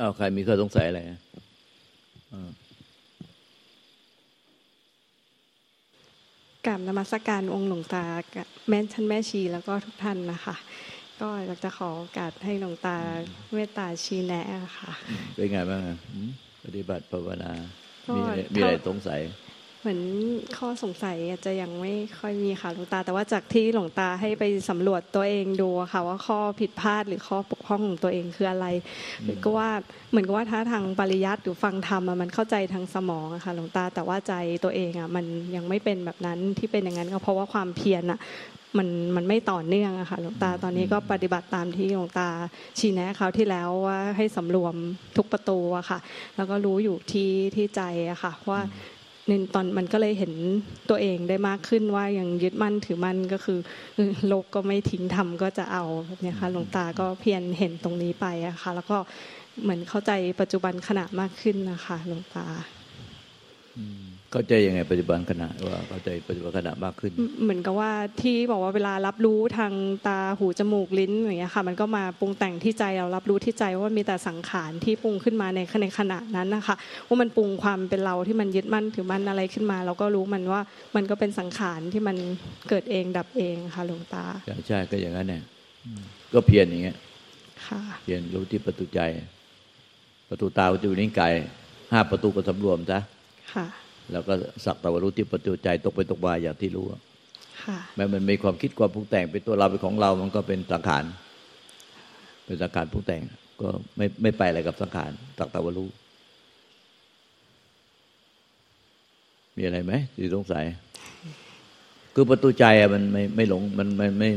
อ้าวใครมีข้อสงสัยอะไรกราบนมัสการองค์หลวงตาแม่ท่านแม่ชีแล้วก็ทุกท่านนะคะ ก็อยากจะขอโอกาสให้หลวงตาเมตตาชี้แนะค่ะ เป็นไงบ้างปฏิบัติภาวนา มีมีอะไรสงสัย เหมือนข้อสงสัยจะยังไม่ค่อยมีค่ะหลวงตา แต่ว่าจากที่หลวงตาให้ไปสำรวจตัวเองดูค่ะว่าข้อผิดพลาดหรือข้อปกพร่องของตัวเองคืออะไรก็ว่าเหมือนกับว่าถ้าทางปริยัติหรือฟังธรรมมันเข้าใจทางสมองอะค่ะหลวงตาแต่ว่าใจตัวเองอะมันยังไม่เป็นแบบนั้นที่เป็นอย่างนั้นก็เพราะว่าความเพียรอะมันมันไม่ต่อเนื่องอะค่ะหลวงตาตอนนี้ก็ปฏิบัติตามที่หลวงตาชี้แนะเขาที่แล้วว่าให้สำรวมทุกประตูอะค่ะ แล้วก็รู้อยู่ที่ที่ใจอะค่ะ ว่า ในตอนมันก็เลยเห็นตัวเองได้มากขึ้นว่ายังยึดมั่นถือมั่นก็คือโลกก็ไม่ทิ้งทำก็จะเอาแบบนี้ค่ะหลวงตาก็เพียรเห็นตรงนี้ไปอะค่ะแล้วก็เหมือนเข้าใจปัจจุบันขณะมากขึ้นนะคะหลวงตา เข้าใจยังไงปัจจุบันขณะว่าเข้าใจปัจจุบันขณะมากขึ้น เหมือนกับว่าที่บอกว่าเวลารับรู้ทางตาหูจมูกลิ้นอย่างเงี้ยค่ะ มันก็มาปรุงแต่งที่ใจเรารับรู้ที่ใจว่ามีแต่สังขารที่ปรุงขึ้นมาในในขณะนั้นนะคะว่ามันปรุงความเป็นเราที่มันยึดมั่นถือมั่นอะไรขึ้นมา เราก็รู้มันว่ามันก็เป็นสังขารที่มันเกิดเองดับเองค่ะหลวงตาใช่ใช่ก็อย่างนั้นเนี่ยก็เพียรอย่างเงี้ยเพียรรู้ที่ประตูใจ ประตูตาประตูนิ้วกายห้าประตูก็สำรวมซะ ค่ะ แล้วก็สักแต่ว่ารู้ที่ประจุใจตกไปตกมาอย่างที่รู้แม้มันมีความคิดความปรุงแต่งเป็นตัวเราเป็นของเรา มันก็เป็นสังขารเป็นสังขารปรุงแต่ง ก็ไม่ไม่ไปอะไรกับสังขารสักแต่ว่ารู้มีอะไรไหมที่สงสัย คือประตูใจอะมันไม่ไม่หลงมันไม่ไม่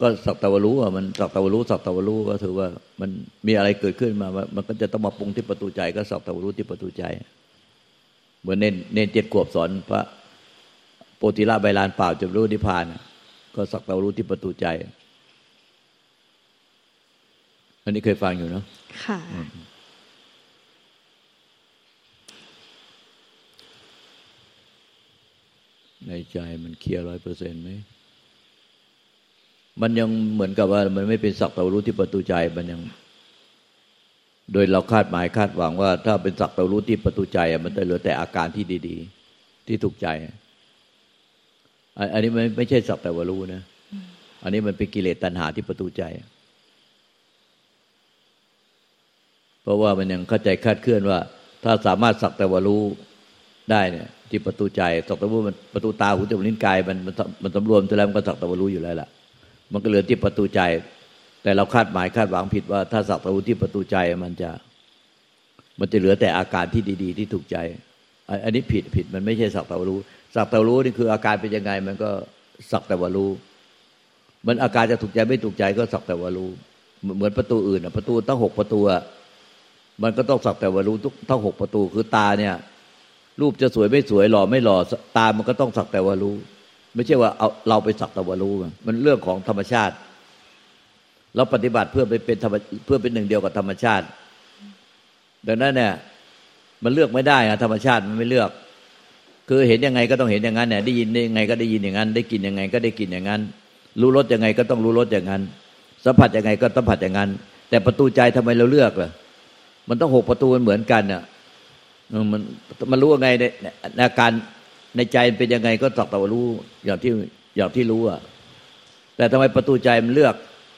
ก็สักตะวรู้อะมันสักตะวรู้สักตะวรู้ก็ถือว่ามันมีอะไรเกิดขึ้นมา มันก็จะต้องมาปรุงที่ประตูใจ ก็สักตะวรู้ที่ประตูใจ เหมือนเนนเนนเจ็ดขวบสอนพระโปติละใบลานเปล่าจะรู้นิพพาน ก็สักแต่รู้ที่ประตูใจ อันนี้เคยฟังอยู่เนาะค่ะในใจมันเคลียร์ร้อยเปอร์เซ็นต์ไหม มันยังเหมือนกับว่า มันไม่เป็นสักแต่รู้ที่ประตูใจ มันยัง โดยเราคาดหมายคาดหวังว่า ถ้าเป็นสักตะรู้ที่ประตูใจมันจะเหลือแต่อาการที่ดี ๆ ที่ถูกใจ อันนี้ไม่ไม่ใช่สักแต่ว่ารู้นะ อันนี้มันเป็นกิเลสตัณหาที่ประตูใจ เพราะว่ามันยังเข้าใจคาดเคลื่อนว่า ถ้าสามารถสักแต่ว่ารู้ได้เนี่ย ที่ประตูใจสักแต่ว่ามันประตูตาหูจมูกลิ้นกายมันมันสำรวมแล้วมันก็สักแต่ว่ารู้อยู่แล้วล่ะ มันก็เหลือที่ประตูใจ แต่เราคาดหมายคาดหวังผิดว่าถ้าสักตะวุที่ประตูใจมันจะ มันจะเหลือแต่อาการที่ดี ๆ ที่ถูกใจ อันนี้ผิดผิดมันไม่ใช่สักตะวรู้ สักตะวรู้นี่คืออาการเป็นยังไง มันก็สักแต่ว่ารู้ มันอาการจะถูกใจไม่ถูกใจก็สักแต่ว่ารู้ เหมือนประตูอื่นประตูตั้งหกประตูมันก็ต้องสักแต่ว่ารู้ทุกทั้งหกประตูคือตาเนี่ย รูปจะสวยไม่สวยหล่อไม่หล่อตามันก็ต้องสักแต่ว่ารู้ ไม่ใช่ว่าเอาเราไปสักแต่ว่ารู้มันเรื่องของธรรมชาติ เราปฏิบัติเพื่อไปเป็นธรรมเพื่อเป็นหนึ่งเดียวกับธรรมชาติ ดังนั้นเนี่ยมันเลือกไม่ได้อะธรรมชาติมันไม่เลือก คือเห็นยังไงก็ต้องเห็นอย่างนั้นเนี่ยได้ยินยังไงก็ได้ยินอย่างนั้น ได้กินยังไงก็ได้กินอย่างนั้น รู้รสยังไงก็ต้องรู้รสอย่างนั้น สัมผัสยังไงก็สัมผัสอย่างนั้น แต่ประตูใจทำไมเราเลือกล่ะมันต้องหกประตูมันเหมือนกันอะมันมันรู้ยังไงในอาการในใจเป็นยังไงก็สักแต่ว่ารู้อย่างที่อย่างที่รู้อะแต่ทำไมประตูใจมันเลือก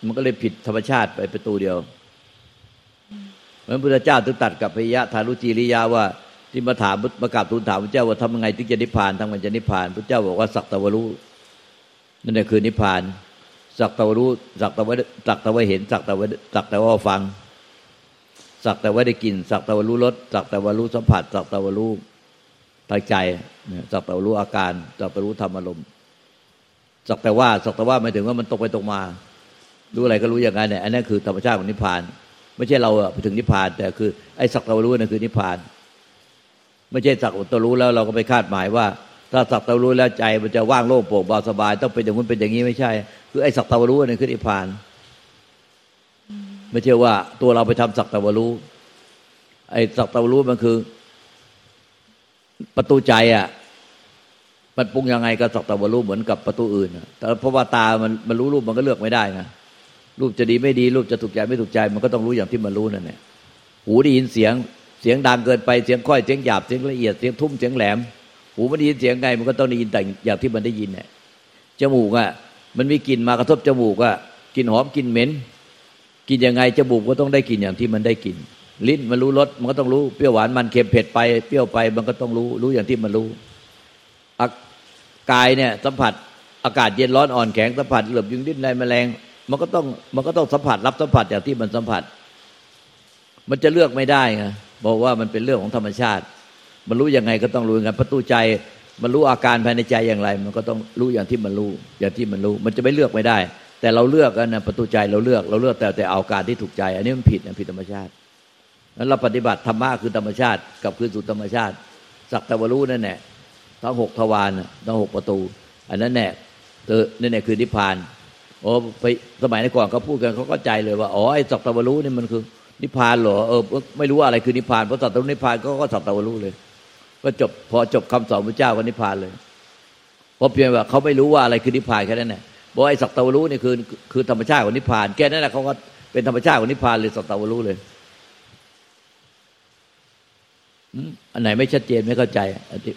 มันก็เลยผิดธรรมชาติไปประตูเดียวเพระพุทธเจ้าถึงตัดกับพยะทารุจีริยาว่าที่มาถามมากราบทูลถามพระเจ้าว่าทำยังไงถึงจะนิพพานทำไงจะนิพพานพระเจ้าบอกว่าสักตะวรู้นั่นแหละคือนิพพานสักตะวรู้สักตะวสักตะวเห็นสักตะวสักตะวฟังสักแต่ว่าได้กินสักแต่ว่ารู้รสสักแต่ว่ารู้สัมผัสสักแต่ว่ารู้ทางใจสักแต่ว่ารู้อาการสักแต่รู้ธรรมอารมณ์สักแต่ว่าสักแต่ว่าหมายถึงว่ามันตกไปตกมา รู้อะไรก็รู้อย่างนั้นเนี่ยอันนั้นคือธรรมชาติของนิพพาน ไม่ใช่เราไปถึงนิพพาน แต่คือไอ้สักตะรู้นั่นคือนิพพาน ไม่ใช่สักตะรู้แล้วเราก็ไปคาดหมายว่า ถ้าสักตะรู้แล้วใจมันจะว่างโล่งโปร่งเบาสบาย ต้องเป็นอย่างนู้นเป็นอย่างนี้ไม่ใช่ คือไอ้สักตะรู้นั่นคือนิพพาน ไม่ใช่ว่าตัวเราไปทำสักตะรู้ ไอ้สักตะรู้มันคือ ประตูใจอะมันปรุงยังไงก็สักตะวรู้เหมือนกับประตูอื่นแต่เพราะว่าตามันมันรู้รูปมันก็เลือกไม่ได้นะ รูปจะดีไม่ดี รูปจะถูกใจไม่ถูกใจ มันก็ต้องรู้อย่างที่มันรู้นั่นแหละหูได้ยินเสียงเสียงดังเกินไปเสียงค่อยเสียงหยาบเสียงละเอียดเสียงทุ่มเสียงแหลม หูมันได้ยินเสียงไง มันก็ต้องได้ยินแต่อย่างที่มันได้ยินเนี่ยจมูกอะมันมีกลิ่นมากระทบจมูกอะกลิ่นหอมกลิ่นเหม็นกินยังไงจมูกก็ต้องได้กลิ่นอย่างที่มันได้กลิ่นลิ้นมันรู้รสมันก็ต้องรู้เปรี้ยวหวานมันเค็มเผ็ดไปเปรี้ยวไปมันก็ต้องรู้รู้อย่างที่มันรู้กายเนี่ยสัมผัสอากาศเย็นร้อนอ่อนแข็งสัมผัสเหลือบยุงดิ้นในแมลง มันก็ต้องมันก็ต้องสัมผัสรับสัมผัสอย่างที่มันสัมผัส มันจะเลือกไม่ได้ไงบอกว่ามันเป็นเรื่องของธรรมชาติ มันรู้ยังไงก็ต้องรู้อย่างนั้นประตูใจ มันรู้อาการภายในใจอย่างไร มันก็ต้องรู้อย่างที่มันรู้ อย่างที่มันรู้ มันจะไม่เลือกไม่ได้ แต่เราเลือกกันนะประตูใจเราเลือก เราเลือกแต่แต่เอาการที่ถูกใจ อันนี้มันผิดนะผิดธรรมชาตินั้นเราปฏิบัติธรรมะคือธรรมชาติกับคืนสู่ธรรมชาติสักแต่ว่ารู้นั่นแหละทั้งหกทวารทั้งหกประตู อันนั้นแน่เออนั่นแน่คือนิพพาน โอ้ไปสมัยก่อนเขาพูดกันเขาก็ใจเลยว่า อ๋อไอ้สักตะวันรู้นี่มันคือ นิพพานเหรอเออไม่รู้อะไรคือนิพพานเพราะสัตตะนิพพานก็ก็สักตะวันรู้เลยก็จบพอจบคำสอนพระเจ้าก็นิพพานเลยเพราะเพียงว่าเขาไม่รู้ว่าอะไรคือนิพพานแค่นั้นแหละบอกไอ้สักตะวันรู้นี่คือคือธรรมชาติของนิพพานแค่นั้นแหละเขาก็เป็นธรรมชาติของนิพพานเลยสักตะวันรู้เลยอันไหนไม่ชัดเจนไม่เข้าใจอันที่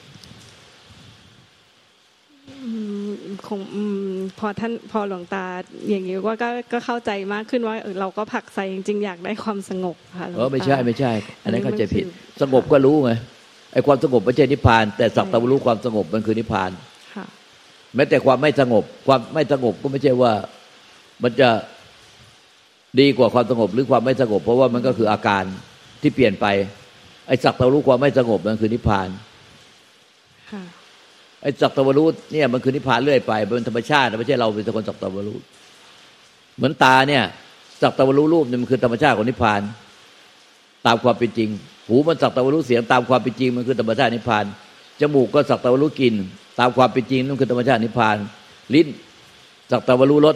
คงพอท่านพอหลวงตาอย่างนี้ว่าก็ก็เข้าใจมากขึ้นว่าเราก็ผักใส่จริงๆอยากได้ความสงบค่ะเออไม่ใช่ไม่ใช่ อันนั้นเข้าใจผิด สงบก็รู้ไงไอ้ความสงบไม่ใช่นิพพาน แต่สักตะรู้ความสงบมันคือนิพพานแม้แต่ความไม่สงบ ความไม่สงบก็ไม่ใช่ว่า มันจะดีกว่าความสงบหรือความไม่สงบ เพราะว่ามันก็คืออาการที่เปลี่ยนไป ไอ้สักตะรู้ความไม่สงบมันคือนิพพาน ไอ้สักตะวรู้เนี่ยมันคือนิพพานเรื่อยไปเป็นธรรมชาติไม่ใช่เราเป็นคนสักตะวรู้เหมือนตาเนี่ยสักตะวรู้รูปเนี่ยมันคือธรรมชาติของนิพพาน ตามความเป็นจริง หูมันสักตะวรู้เสียงตามความเป็นจริง มันคือธรรมชาตินิพพานจมูกก็สักตะวรู้กลิ่นตามความเป็นจริงนั่นคือธรรมชาตินิพพาน ลิ้นสักตะวรู้รส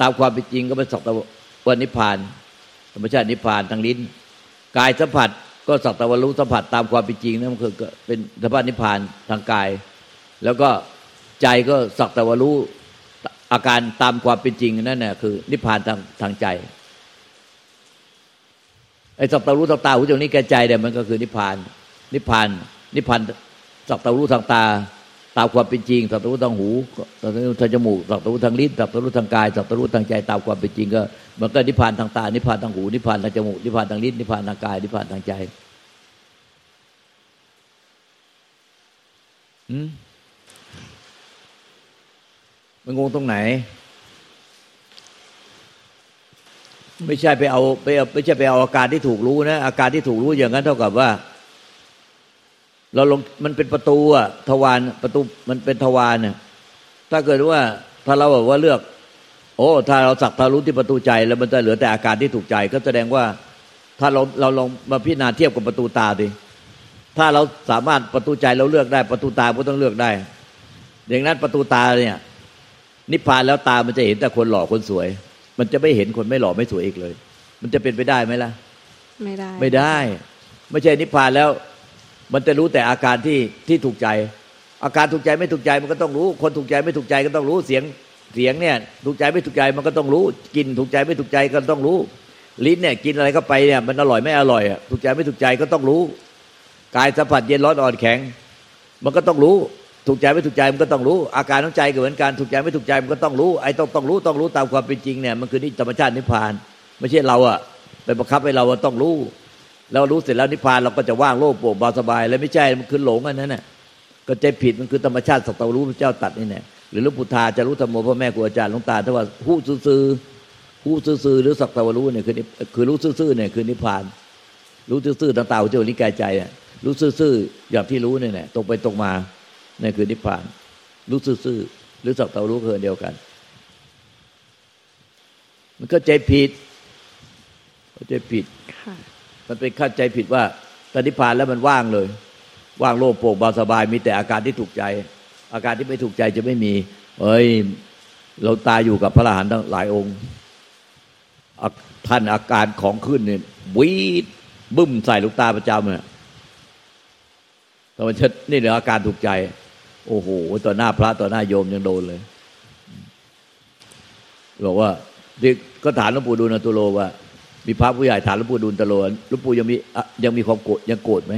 ตามความเป็นจริงก็เป็นสักตะวันนิพพาน ธรรมชาตินิพพานทางลิ้น กายสัมผัสก็สักตะวรู้สัมผัสตามความเป็นจริงนั่นคือเป็นธรรมชาตินิพพานทางกาย แล้วก็ใจก็สักแต่ว่ารู้อาการตามความเป็นจริงนั่นแหละคือ นิพพานทางทางใจไอ้สักแต่รู้ทางตาหูจมูกนี้แก่ใจเนี่ยมันก็คือนิพพาน นิพพาน นิพพานสักแต่รู้ทางตา ตามความเป็นจริงสักแต่รู้ทางหูสักแต่รู้ทางจมูกสักแต่รู้ทางลิ้นสักแต่รู้ทางกายสักแต่รู้ทางใจตามความเป็นจริงก็ มันก็นิพพานทางตา นิพพานทางหู นิพพานทางจมูกนิพพานทางลิ้นนิพพานทางกายนิพพานทางใจอืม มันงงตรงไหน ไม่ใช่ไปเอาไปเอาไม่ใช่ไปเอาอาการที่ถูกรู้นะอาการที่ถูกรู้อย่างนั้นเท่ากับว่า เราลงมันเป็นประตูอะทวารประตูมันเป็นทวารเนี่ยถ้าเกิดว่าถ้าเราบอกว่าเลือก โอ้ ถ้าเราสักทารู้ที่ประตูใจ แล้วมันจะเหลือแต่อาการที่ถูกใจ ก็แสดงว่า ถ้าเราเราลองมาพิจารณาเทียบกับประตูตาดิถ้าเราสามารถประตูใจเราเลือกได้ประตูตาก็ต้องเลือกได้ อย่างนั้นประตูตาเนี่ย นิพพานแล้วตามันจะเห็นแต่คนหล่อคนสวย มันจะไม่เห็นคนไม่หล่อไม่สวยอีกเลย มันจะเป็นไปได้ไหมล่ะ ไม่ได้ ไม่ได้ ไม่ใช่นิพพานแล้ว มันจะรู้แต่อาการที่ที่ถูกใจ อาการถูกใจไม่ถูกใจมันก็ต้องรู้ คนถูกใจไม่ถูกใจก็ต้องรู้เสียงเสียงเนี่ย ถูกใจไม่ถูกใจมันก็ต้องรู้ กินถูกใจไม่ถูกใจก็ต้องรู้ ลิ้นเนี่ยกินอะไรเข้าไปเนี่ยมันอร่อยไม่อร่อยอะถูกใจไม่ถูกใจก็ต้องรู้ กายสัมผัสเย็นร้อนอ่อนแข็ง มันก็ต้องรู้ ถูกใจไม่ถูกใจมันก็ต้องรู้ อาการของใจก็เหมือนกันถูกใจไม่ถูกใจมันก็ต้องรู้ไอ้ต้องต้องรู้ต้องรู้ตามความเป็นจริงเนี่ยมันคือนิธรรมชาตินิพพาน ไม่ใช่เราอะไปบังคับให้เราต้องรู้แล้วรู้เสร็จแล้วนิพพานเราก็จะว่างโล่งโปร่งเบาสบาย แล้วไม่ใช่มันคือหลงอันนั้นน่ะก็ใจผิดมันคือธรรมชาติสัตว์รู้พระเจ้าตัดนี่แน่หรือหลวงปู่ทาจะรู้ธรรมโมพ่อแม่ครูอาจารย์หลวงตาถ้าว่าผู้ซื่อผู้ซื่อหรือสัตว์รู้เนี่ยคือคือรู้ซื่อเนี่ยคือนิพพาน รู้ซื่อๆต่างๆเจ้านิกายใจอะรู้ซื่ออย่างที่รู้เนี่ยตรงไปตรงมา นั่นคือนิพพาน รู้ซื่อๆหรือสักตารู้คือเดียวกัน มันก็ใจผิดเข้าใจผิดมันเป็นเข้าใจผิดว่าตนิพพานแล้วมันว่างเลย ว่างโล่งโปร่งเบาสบาย มีแต่อาการที่ถูกใจ อาการที่ไม่ถูกใจจะไม่มี เอ้ย เราตายอยู่กับพระอรหันต์ทั้งหลายองค์ท่านอาการของขึ้นเนี่ยวีดบึ้มใส่ลูกตาประจำเนี่ยตอนชัดนี่เหลืออาการถูกใจ โอ้โหต่อหน้าพระต่อหน้าโยมยังโดนเลย บอกว่าก็ถามหลวงปู่ดูลตุโลว่า มีพระผู้ใหญ่ถามหลวงปู่ดูลตะโลหลวงปู่ยังมียังมีความโกรธยังโกรธไหม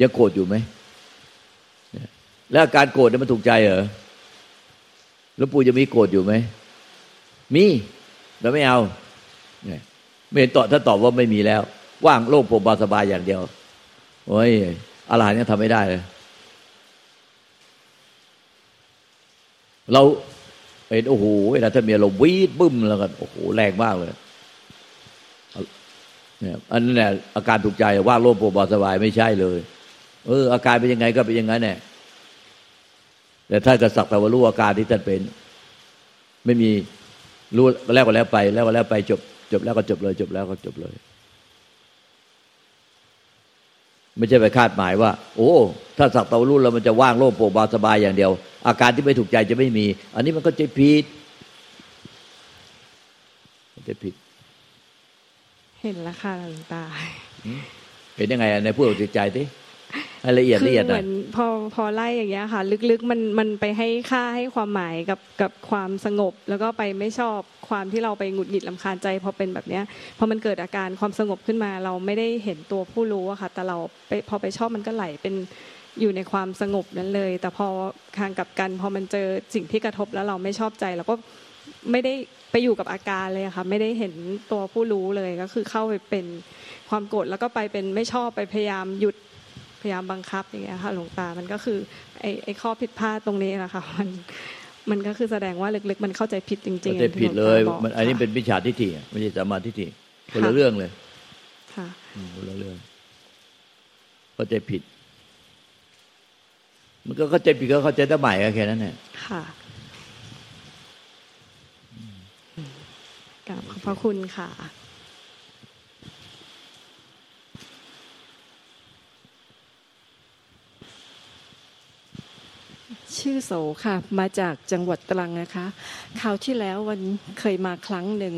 ยังโกรธอยู่ไหมแล้วการโกรธเนี่ยมันถูกใจเหรอหลวงปู่จะมีโกรธอยู่ไหมมีแต่ไม่เอาไม่เห็นตอบถ้าตอบว่าไม่มีแล้ว ว่างโล่งโปร่งเบาสบายอย่างเดียวโอ้ยอะไรเนี่ยทำไม่ได้เลย เราเห็นโอ้โหเวลาถ้ามีเราวีดบึ้มแล้วก็โอ้โหแรงมากเลยเนี่ยอันนั้นแหละอาการถูกใจว่าโล่งโปร่งเบาสบายไม่ใช่เลย เออ อาการเป็นยังไงก็เป็นอย่างนั้นแหละแต่ถ้าจะสักแต่ว่ารู้อาการที่ท่านเป็น ไม่มีรู้แล้วก็แล้วไป แล้วก็แล้วไปจบ จบแล้วก็จบเลย จบแล้วก็จบเลย ไม่ใช่ไปคาดหมายว่า โอ้ ถ้าสักแต่ว่ารู้แล้วมันจะว่างโล่งโปร่งเบาสบายอย่างเดียว อาการที่ไม่ถูกใจจะไม่มี อันนี้มันก็จะผิดจะผิด เห็นแล้วค่ะหลวงตาเห็นยังไงในพูดจิตใจที่ให้ละเอียดละเอียดเหมือนพอพอไล่อย่างเงี้ยค่ะ ลึกๆมันมันไปให้ค่าให้ความหมายกับกับความสงบ แล้วก็ไปไม่ชอบ ความที่เราไปหงุดหงิดลำคาญใจพอเป็นแบบเนี้ยพอมันเกิดอาการความสงบขึ้นมา เราไม่ได้เห็นตัวผู้รู้อะค่ะแต่เราไปพอไปชอบมันก็ไหลเป็นอยู่ในความสงบนั้นเลย แต่พอทางกับกันพอมันเจอสิ่งที่กระทบแล้วเราไม่ชอบใจเราก็ไม่ได้ไปอยู่กับอาการเลยค่ะไม่ได้เห็นตัวผู้รู้เลยก็คือเข้าไปเป็นความโกรธแล้วก็ไปเป็นไม่ชอบไปพยายามหยุดพยายามบังคับอย่างเงี้ยค่ะหลวงตามันก็คือไอ้ไอ้ข้อผิดพลาดตรงนี้นะคะมัน มันก็คือแสดงว่าลึกๆ มันเข้าใจผิดจริงๆเข้าใจผิดเลยมันอันนี้เป็นวิชาทิฏฐิไม่ใช่สมาธิฏฐิคนละเรื่องเลยค่ะคนละเรื่องเข้าใจผิด มันก็เข้าใจผิดก็เข้าใจได้ใหม่แค่นั้นแหละค่ะกราบขอบพระคุณค่ะ ชื่อโสค่ะ มาจากจังหวัดตรังนะคะคราวที่แล้ววันเคยมาครั้งหนึ่ง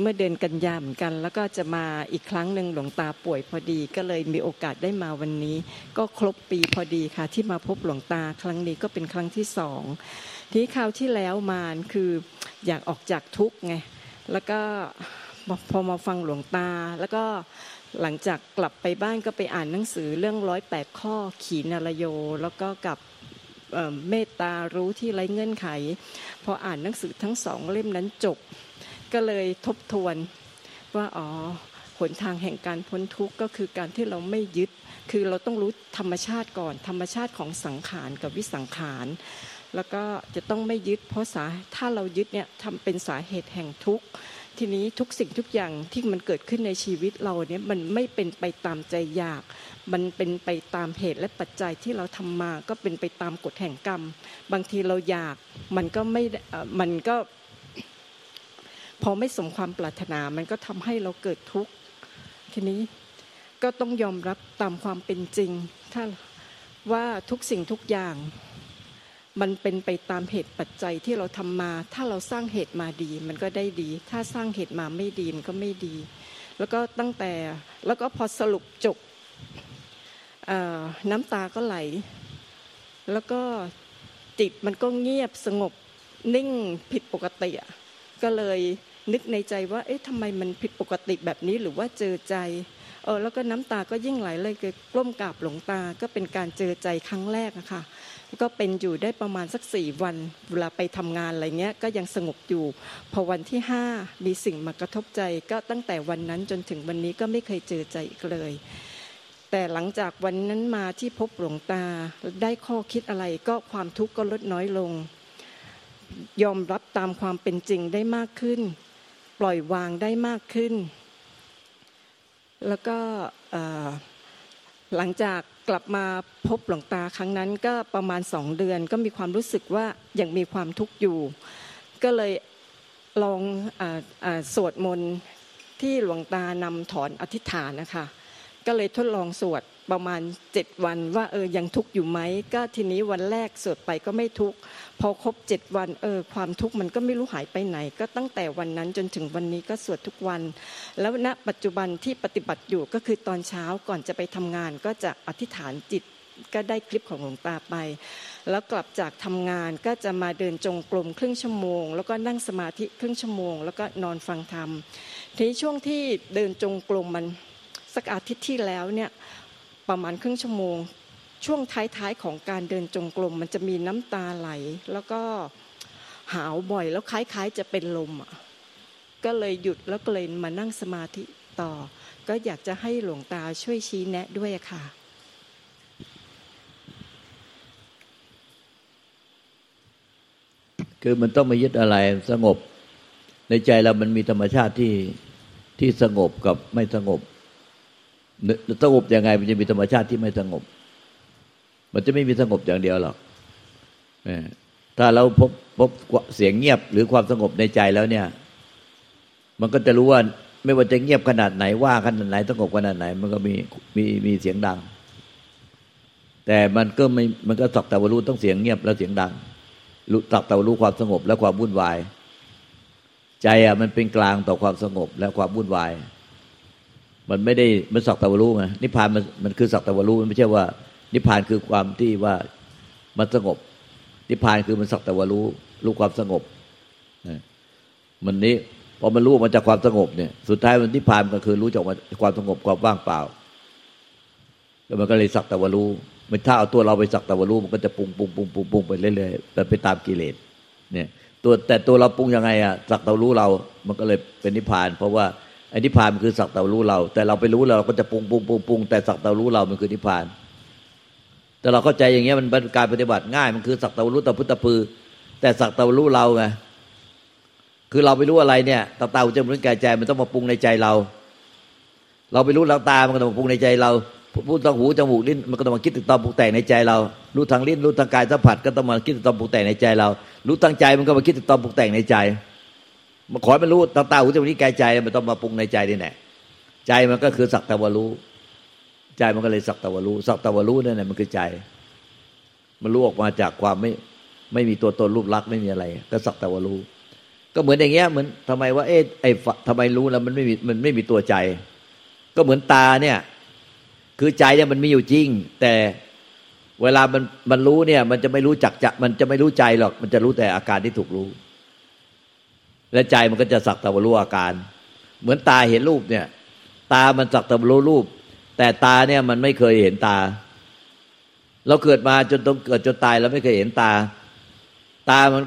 เมื่อเดือนกันยาเหมือนกัน แล้วก็จะมาอีกครั้งหนึ่งหลวงตาป่วยพอดี ก็เลยมีโอกาสได้มาวันนี้ ก็ครบปีพอดีค่ะ ที่มาพบหลวงตาครั้งนี้ก็เป็นครั้งที่สองที่คราวที่แล้วมาคืออยากออกจากทุกข์ไงแล้วก็พอมาฟังหลวงตาแล้วก็หลังจากกลับไปบ้านก็ไปอ่านหนังสือเรื่องร้อยแปดข้อขีนารโย แล้วก็กับ เมตตารู้ที่ไร้เงื่อนไข พออ่านหนังสือทั้งสองเล่มนั้นจบ ก็เลยทบทวนว่าอ๋อหนทางแห่งการพ้นทุกข์ก็คือการที่เราไม่ยึด คือเราต้องรู้ธรรมชาติก่อน ธรรมชาติของสังขารกับวิสังขารแล้วก็จะต้องไม่ยึด เพราะสาถ้าเรายึดเนี่ยทำเป็นสาเหตุแห่งทุกข์ทีนี้ทุกสิ่งทุกอย่างที่มันเกิดขึ้นในชีวิตเราเนี่ยมันไม่เป็นไปตามใจอยาก มันเป็นไปตามเหตุและปัจจัยที่เราทำมาก็เป็นไปตามกฎแห่งกรรม บางทีเราอยากมันก็ไม่มันก็พอไม่สมความปรารถนา มันก็ทำให้เราเกิดทุกข์ทีนี้ก็ต้องยอมรับตามความเป็นจริง ถ้าว่าทุกสิ่งทุกอย่าง มันเป็นไปตามเหตุปัจจัยที่เราทำมา ถ้าเราสร้างเหตุมาดี มันก็ได้ดี ถ้าสร้างเหตุมาไม่ดีมันก็ไม่ดี แล้วก็ตั้งแต่แล้วก็พอสรุปจบ น้ำตาก็ไหล แล้วก็จิตมันก็เงียบสงบนิ่งผิดปกติก็เลยนึกในใจว่า เอ๊ะทำไมมันผิดปกติแบบนี้หรือว่าเจอใจเออแล้วก็น้ำตาก็ยิ่งไหลเลยคือกล้มกราบหลงตาก็เป็นการเจอใจครั้งแรกอะค่ะก็เป็นอยู่ได้ประมาณสักสี่วันเวลาไปทำงานอะไรเงี้ยก็ยังสงบอยู่ พอวันที่ห้ามีสิ่งมากระทบใจ ก็ตั้งแต่วันนั้นจนถึงวันนี้ก็ไม่เคยเจอใจอีกเลย แต่หลังจากวันนั้นมาที่พบหลวงตาได้ข้อคิดอะไรก็ความทุกข์ก็ลดน้อยลง ยอมรับตามความเป็นจริงได้มากขึ้น ปล่อยวางได้มากขึ้น แล้วก็หลังจากกลับมาพบหลวงตาครั้งนั้นก็ประมาณสองเดือน ก็มีความรู้สึกว่ายังมีความทุกข์อยู่ ก็เลยลองอสวดมนต์ที่หลวงตานำถอนอธิษฐานนะคะ ก็เลยทดลองสวดประมาณเจ็ดวันว่าเออยังทุกข์อยู่ไหมก็ทีนี้วันแรกสวดไปก็ไม่ทุกข์พอครบเจ็ดวันเออความทุกข์มันก็ไม่รู้หายไปไหน ก็ตั้งแต่วันนั้นจนถึงวันนี้ก็สวดทุกวัน แล้วณปัจจุบันที่ปฏิบัติอยู่ก็คือตอนเช้าก่อนจะไปทำงาน ก็จะอธิษฐานจิตก็ได้คลิปของหลวงตาไป แล้วกลับจากทำงานก็จะมาเดินจงกรมครึ่งชั่วโมง แล้วก็นั่งสมาธิครึ่งชั่วโมง แล้วก็นอนฟังธรรมทีนี้ช่วงที่เดินจงกรมมัน สักอาทิตย์ที่แล้วเนี่ยประมาณครึ่งชั่วโมง ช่วงท้ายๆของการเดินจงกรมมันจะมีน้ำตาไหล แล้วก็หาวบ่อยแล้วคล้ายๆ จะเป็นลมอะก็เลยหยุดแล้วก็เลยมานั่งสมาธิต่อ ก็อยากจะให้หลวงตาช่วยชี้แนะด้วยค่ะคือมันต้องไม่ยึดอะไรสงบ ในใจเรามันมีธรรมชาติที่ที่สงบกับไม่สงบ สงบยังไง มันจะมีธรรมชาติที่ไม่สงบ มันจะไม่มีสงบอย่างเดียวหรอกถ้าเราพบพบเสียงเงียบหรือความสงบในใจแล้วเนี่ย มันก็จะรู้ว่าไม่ว่าจะเงียบขนาดไหนว่าขนาดไหนสงบขนาดไหน มันก็มีมีมีเสียงดัง แต่มันก็ไม่มันก็สักแต่ว่ารู้ต้องเสียงเงียบแล้วเสียงดังรู้สักแต่ว่ารู้ความสงบและความวุ่นวาย ใจอะมันเป็นกลางต่อความสงบและความวุ่นวาย มันไม่ได้มันสักต่ว่ารู้ไงนิพพานมันมันคือสักต่ว่ารู้มันไม่ใช่ว่า นิพพานคือความที่ว่ามันสงบ นิพพานคือมันสักต่ว่ารู้รู้ความสงบมันนี้พอมันรู้มาจากความสงบเนี่ย สุดท้ายมันนิพพานก็คือรู้จากความสงบความว่างเปล่าแล้วมันก็เลยสักต่ว่ารู้มันถ้าเอาตัวเราไปสักต่ว่ารู้มันก็จะปรุงปรุงปรุงปรุงปรุงไปเรื่อยๆแต่ไปตามกิเลสเนี่ย ตัวแต่ตัวเราปรุงยังไงอะสักแต่รู้เรา มันก็เลยเป็นนิพพาน เพราะว่า อ้นิพพานมันคือสักแต่รู้เรา แต่เราไปรู้เราก็จะปรุงปรุงปรุงปรุงแต่สักแต่รู้เรามันคือนิพพาน แต่เราเข้าใจอย่างเงี้ยมันเป็นการปฏิบัติง่ายมันคือสักตะวรู้ตะพุทธพือ แต่สักตะวรู้เราไงคือเราไปรู้อะไรเนี่ยตาตาหูจมูกลิ้นกายใจมันต้องมาปรุงในใจเรา เราไปรู้เราตามันก็ต้องมาปรุงในใจเราพูดทางหูจมูกลิ้นมันก็ต้องมาคิดถึงตอนปรุงแต่งในใจเรา รู้ทางลิ้นรู้ทางกายสัมผัสก็ต้องมาคิดถึงตอนปรุงแต่งในใจเรา รู้ทางใจมันก็มาคิดถึงตอนปรุงแต่งในใจ มาขอมันรู้ตาตาหูจมูกลิ้นกายใจมันต้องมาปรุงในใจนี่แหละใจมันก็คือสักตะวรู้ ใจมันก็เลยสักตะวรู้สักตะวรู้นั่นแหละมันคือใจ มันรู้ออกมาจากความไม่ไม่มีตัวตนรูปลักษณ์ไม่มีอะไร ก็สักตะวรู้ ก็เหมือนอย่างเงี้ยเหมือนทำไมว่าเอ๊ะไอ้ทำไมรู้แล้วมันไม่มีมันไม่มีตัวใจ ก็เหมือนตาเนี่ย คือใจเนี่ยมันมีอยู่จริง แต่เวลามันมันรู้เนี่ย มันจะไม่รู้จักจะมันจะไม่รู้ใจหรอก มันจะรู้แต่อาการที่ถูกรู้ และใจมันก็จะสักตะวรู้อาการ เหมือนตาเห็นรูปเนี่ย ตามันสักตะวรู้รูป แต่ตาเนี่ยมันไม่เคยเห็นตา เราเกิดมาจนต้องเกิดจนตายเราไม่เคยเห็นตา ตามัน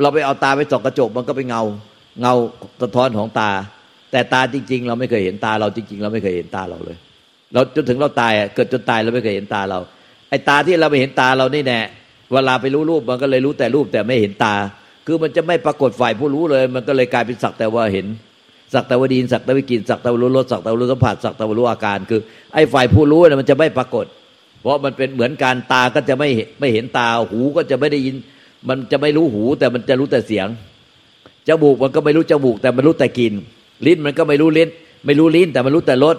เราไปเอาตาไปส่องกระจกมันก็ไปเงา เงาสะท้อนของตา แต่ตาจริง ๆ เราไม่เคยเห็นตา เราจริง ๆ เราไม่เคยเห็นตาเราเลย เราจนถึงเราตายเกิดจนตายเราไม่เคยเห็นตาเราไอ้ตาที่เราไม่เห็นตาเรานี่แน่เวลาไปรู้รูปมันก็เลยรู้แต่รูปแต่ไม่เห็นตา คือมันจะไม่ปรากฏฝ่ายผู้รู้เลย มันก็เลยกลายเป็นสักแต่ว่าเห็น สักแต่ว่าดีนสักแต่ว่ากินสักแต่ว่ารู้รสสักแต่ว่ารู้สัมผัสสักแต่ว่ารู้อาการ คือ ไอ้ฝ่ายผู้รู้เนี่ยมันจะไม่ปรากฏ เพราะมันเป็นเหมือนการตาก็จะไม่ไม่เห็นตาหูก็จะไม่ได้ยิน มันจะไม่รู้หู แต่มันจะรู้แต่เสียงจมูกมันก็ไม่รู้จมูก แต่มันรู้แต่กลิ่นลิ้นมันก็ไม่รู้ลิ้น ไม่รู้ลิ้น แต่มันรู้แต่รส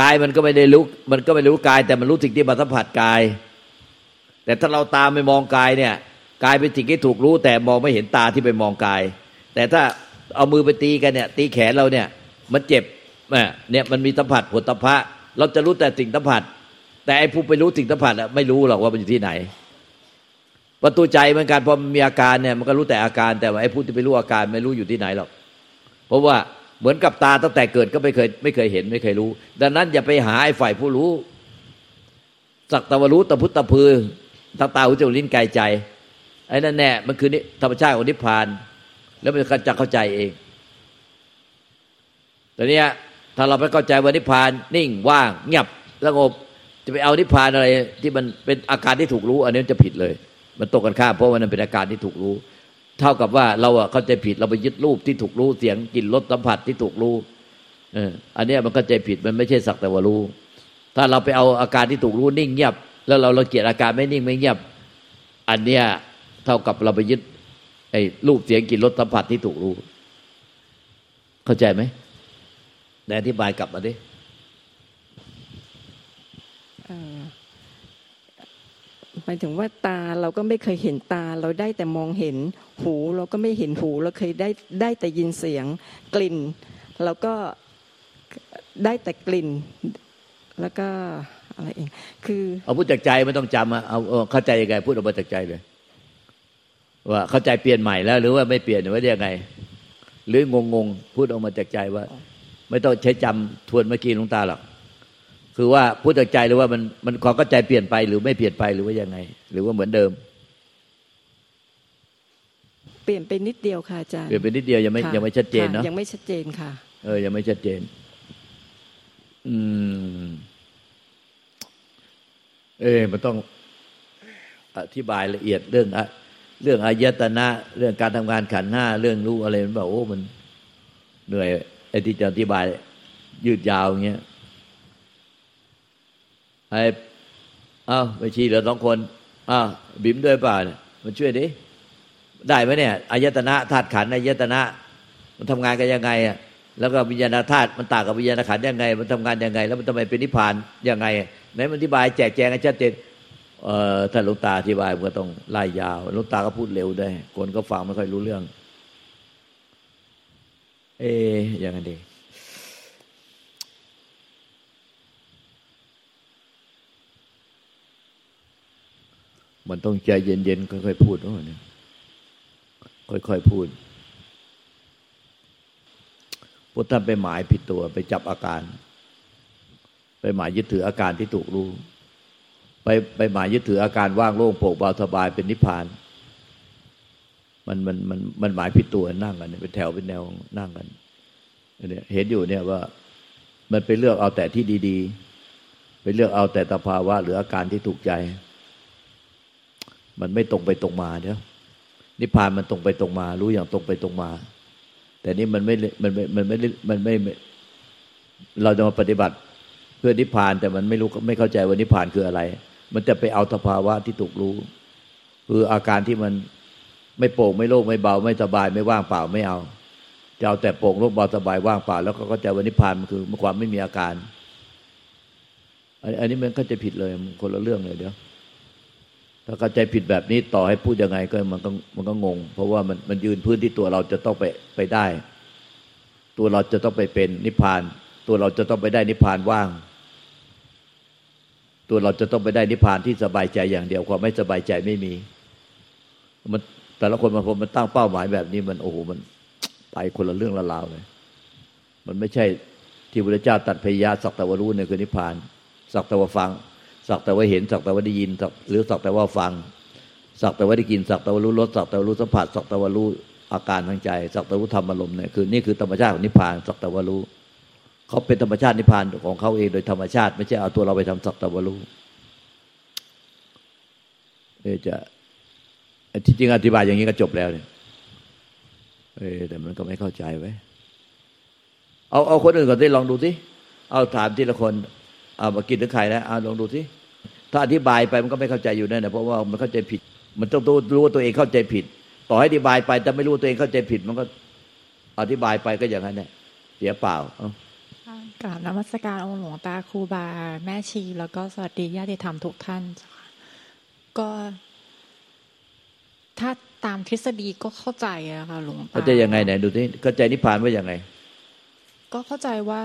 กายมันก็ไม่ได้รู้มันก็ไม่รู้กาย แต่มันรู้สิ่งที่มาสัมผัสกาย แต่ถ้าเราตามไปมองกายเนี่ย กายเป็นสิ่งที่ถูกรู้ แต่มองไม่เห็นตาที่ไปมองกาย แต่ถ้าเอามือไปตีกันเนี่ยตีแขนเราเนี่ยมันเจ็บเนี่ยมันมีสัมผัสผลตภะเราจะรู้แต่สิ่งสัมผัส แต่ไอ้ผู้ไปรู้สิ่งสัมผัสไม่รู้หรอกว่ามันอยู่ที่ไหน ประตูใจเหมือนกันพอมีอาการเนี่ยมันก็รู้แต่อาการ แต่ไอ้ผู้ที่ไปรู้อาการไม่รู้อยู่ที่ไหนหรอกเพราะว่าเหมือนกับตาตั้งแต่เกิดก็ไม่เคยไม่เคยเห็นไม่เคยรู้ ดังนั้นอย่าไปหาไอ้ฝ่ายผู้รู้สักตะวรู้ตะพุตตะพือตาตาหูจมูกลิ้นกายใจ ไอ้นั่นแน่มันคือธรรมชาติของนิพพาน แล้วมันจะเข้าใจเองแต่เนี้ยถ้าเราไปเข้าใจว่านิพพาน นิ่งว่างเงียบสงบจะไปเอานิพพานอะไร ที่มันเป็นอาการที่ถูกรู้ อันนี้จะผิดเลย มันตกกันข้ามเพราะว่ามันเป็นอาการที่ถูกรู้ เท่ากับว่าเราอะเข้าใจผิดเราไปยึดรูปที่ถูกรู้เสียงกลิ่นรสสัมผัสที่ถูกรู้เอออันนี้มันก็ใจผิดมันไม่ใช่สักแต่ว่ารู้ ถ้าเราไปเอาอาการที่ถูกรู้นิ่งเงียบ แล้วเราเราเกลียดอาการไม่นิ่งไม่เงียบ อันเนี้ย เท่ากับเราไปยึดไอ้รูปเสียงกลิ่นรสสัมผัสที่ถูกรู้ เข้าใจไหมแนอธิบายกลับมาดิหมายถึงว่าตาเราก็ไม่เคยเห็นตา เราได้แต่มองเห็นหู เราก็ไม่เห็นหู เราเคยได้ได้แต่ยินเสียงกลิ่น เราก็ได้แต่กลิ่น แล้วก็อะไรเองคือ เอาพูดจากใจไม่ต้องจำอะเอาเอาเข้าใจยังไงพูดออกมาจากใจเลย ว่าเข้าใจเปลี่ยนใหม่แล้ว หรือว่าไม่เปลี่ยนหรือว่ายังไง หรืองงงๆพูดออกมาจากใจว่า ไม่ต้องใช้จำทวนเมื่อกี้หลวงตาหรอกคือว่าพูดจากใจหรือว่ามันมันความเข้าใจเปลี่ยนไปหรือไม่เปลี่ยนไปหรือว่ายังไง หรือว่าเหมือนเดิม เปลี่ยนไปนิดเดียวค่ะอาจารย์เปลี่ยนไปนิดเดียวยังไม่ค่ะยังไม่ชัดเจนค่ะเนาะยังไม่ชัดเจนค่ะ เออยังไม่ชัดเจน อืม เออมันต้องอธิบายละเอียดเรื่องอะ เรื่องอายตนะ เรื่องการทำงานขันห้าเรื่องรู้อะไรมันแบบโอ้มันเหนื่อยไอ้ที่จะอธิบาย ยืดยาวอย่างเงี้ยไอ้เอ้าไปชี้เหลือสองคนอ้าวบิมด้วยเปล่าเนี่ยมันช่วยดิได้ไหมเนี่ยอายตนะธาตุขันอายตนะ มันทำงานกันยังไงอะแล้วก็วิญญาณธาตุมันต่างกับวิญญาณขันยังไง มันทำงานยังไง แล้วมันทำไมเป็นนิพพานยังไงไหนมันอธิบายแจกแจงให้ชัดเจน ถ้าหลวงตาอธิบายมันก็ต้องไล่ยาวหลวงตาก็พูดเร็วได้วยคนก็ฟังไม่ค่อยรู้เรื่อง เอ๊ยยังไงดีมันต้องใจเย็นๆค่อยๆพูดเนี่ยค่อยๆพูดพวกท่านไปหมายผิดตัวไปจับอาการ ไปหมายยึดถืออาการที่ถูกรู้ ไปไปหมายยึดถืออาการว่างโล่งโปร่งเบาสบายเป็นนิพพาน มันมันมันมันหมายผิดตัวนั่งกันเป็นแถวเป็นแนวนั่งกันเนี่ยเห็นอยู่เนี่ยว่ามันไปเลือกเอาแต่ที่ดีๆ ไปเลือกเอาแต่ตภาวะหรืออาการที่ถูกใจ มันไม่ตรงไปตรงมาเนาะนิพพานมันตรงไปตรงมา รู้อย่างตรงไปตรงมา แต่นี่มันไม่มันไม่มันไม่มันไม่ เราจะมาปฏิบัติเพื่อนิพพานแต่มันไม่รู้ไม่เข้าใจว่านิพพานคืออะไร มันจะไปเอาสภาวะที่ถูกรู้ คืออาการที่มันไม่โปร่งไม่โล่งไม่เบา ไม่สบายไม่ว่างเปล่าไม่เอาจะเอาแต่โปร่งโล่งเบาสบายว่างเปล่า แล้วก็เข้าใจว่านิพพานมันคือความไม่มีอาการ อันนี้มันเข้าใจผิดเลยมันคนละเรื่องเลยเดี๋ยวถ้าเข้าใจผิดแบบนี้ต่อให้พูดยังไงก็มันก็มันก็งง เพราะว่ามันมันยืนพื้นที่ตัวเราจะต้องไปไปได้ ตัวเราจะต้องไปเป็นนิพพาน ตัวเราจะต้องไปได้นิพพานว่าง ตัวเราจะต้องไปได้นิพพานที่สบายใจอย่างเดียว ความไม่สบายใจไม่มี มันแต่ละคนมาพอมันตั้งเป้าหมายแบบนี้มันโอ้โหมันไปคนละเรื่องละราวเลย มันไม่ใช่ที่พระเจ้าตัดพยาสักต่ว่ารู้เนี่ยคือนิพพาน สักต่ว่าฟัง สักต่ว่าเห็น สักต่ว่าได้ยินหรือสักต่ว่าฟัง สักต่ว่าได้กิน สักต่ว่ารู้รสสักต่ว่ารู้สัมผัส สักต่ว่ารู้อาการทางใจ สักต่ว่ารู้ธรรมอารมณ์เนี่ยคือนี่คือธรรมชาติของนิพพาน สักต่ว่ารู้ เขาเป็นธรรมชาตินิพพานของเขาเองโดยธรรมชาติ ไม่ใช่เอาตัวเราไปทำสักต่ว่ารู้เอจะที่จริงอธิบายอย่างนี้ก็จบแล้วเนี่ยเอแต่มันก็ไม่เข้าใจไว้เอาเอาคนอื่นก่อนที่ลองดูสิเอาถามทีละคนเอามากินถึงใครแล้วเอาลองดูสิถ้าอธิบายไปมันก็ไม่เข้าใจอยู่แน่นะเพราะว่ามันเข้าใจผิด มันต้องรู้ว่าตัวเองเข้าใจผิด ต่อให้อธิบายไปแต่ไม่รู้ตัวเองเข้าใจผิด มันก็อธิบายไปก็อย่างนั้นแหละเสียเปล่าเอา กราบนมัสการองค์หลวงตาครูบา แม่ชี แล้วก็สวัสดีญาติธรรมทุกท่านเจ้าค่ะก็ ถ้าตามทฤษฎีก็เข้าใจอะค่ะหลวงตาเข้าใจยังไงไหนดูสิเข้าใจนิพพานว่ายังไง ก็เข้าใจว่า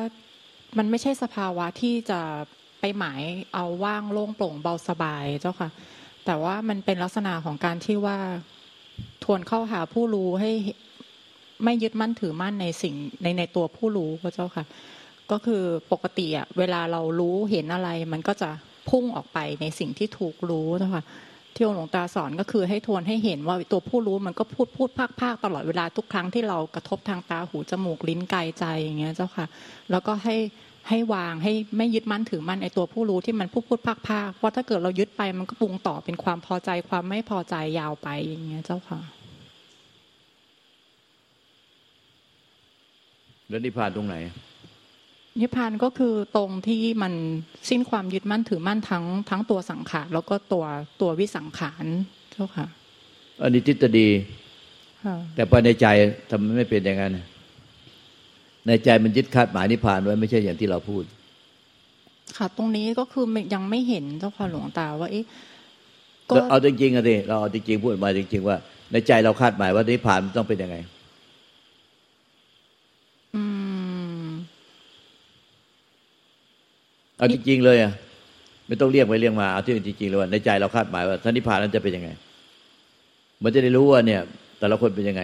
มันไม่ใช่สภาวะที่จะไปหมายเอาว่างโล่งโปร่งเบาสบายเจ้าค่ะ แต่ว่ามันเป็นลักษณะของการที่ว่าทวนเข้าหาผู้รู้ให้ไม่ยึดมั่นถือมั่นในสิ่งในในตัวผู้รู้พระเจ้าค่ะ ก็คือปกติอะเวลาเรารู้เห็นอะไร มันก็จะพุ่งออกไปในสิ่งที่ถูกรู้เจ้าค่ะที่องค์หลวงตาสอนก็คือให้ทวนให้เห็นว่าตัวผู้รู้มันก็พูดพูดภาคภาคตลอดเวลาทุกครั้งที่เรากระทบทางตาหูจมูกลิ้นกายใจอย่างเงี้ยเจ้าค่ะ แล้วก็ให้ให้วางให้ไม่ยึดมั่นถือมั่นไอตัวผู้รู้ที่มันพูดพูดภาคภาคเพราะถ้าเกิดเรายึดไปมันก็ปรุงต่อเป็นความพอใจความไม่พอใจยาวไปอย่างเงี้ยเจ้าค่ะ แล้วนิพพานตรงไหน นิพพานก็คือตรงที่มันสิ้นความยึดมั่นถือมั่นทั้งทั้งตัวสังขารแล้วก็ตัวตัววิสังขารเจ้าค่ะ อันนี้ทฤษฎีค่ะแต่ภายในใจทำไมไม่เป็นอย่างนั้นในใจมันยึดคาดหมายนิพพานไว้ไม่ใช่อย่างที่เราพูด ค่ะ ตรงนี้ก็คือยังไม่เห็นเจ้าค่ะหลวงตาว่าเอ๊ะก็เอาจริงๆอะสิเราเอาจริงๆพูดมาจริง ๆ ว่า ในใจเราคาดหมายว่านิพพานมันต้องเป็นยังไง อืม เอาจริงๆเลยอะไม่ต้องเรียกไปเรียกมาเอาที่จริงๆเลยว่าในใจเราคาดหมายว่าท่านิพพานนั้นจะเป็นยังไง มันจะได้รู้ว่าเนี่ย แต่ละคนเป็นยังไง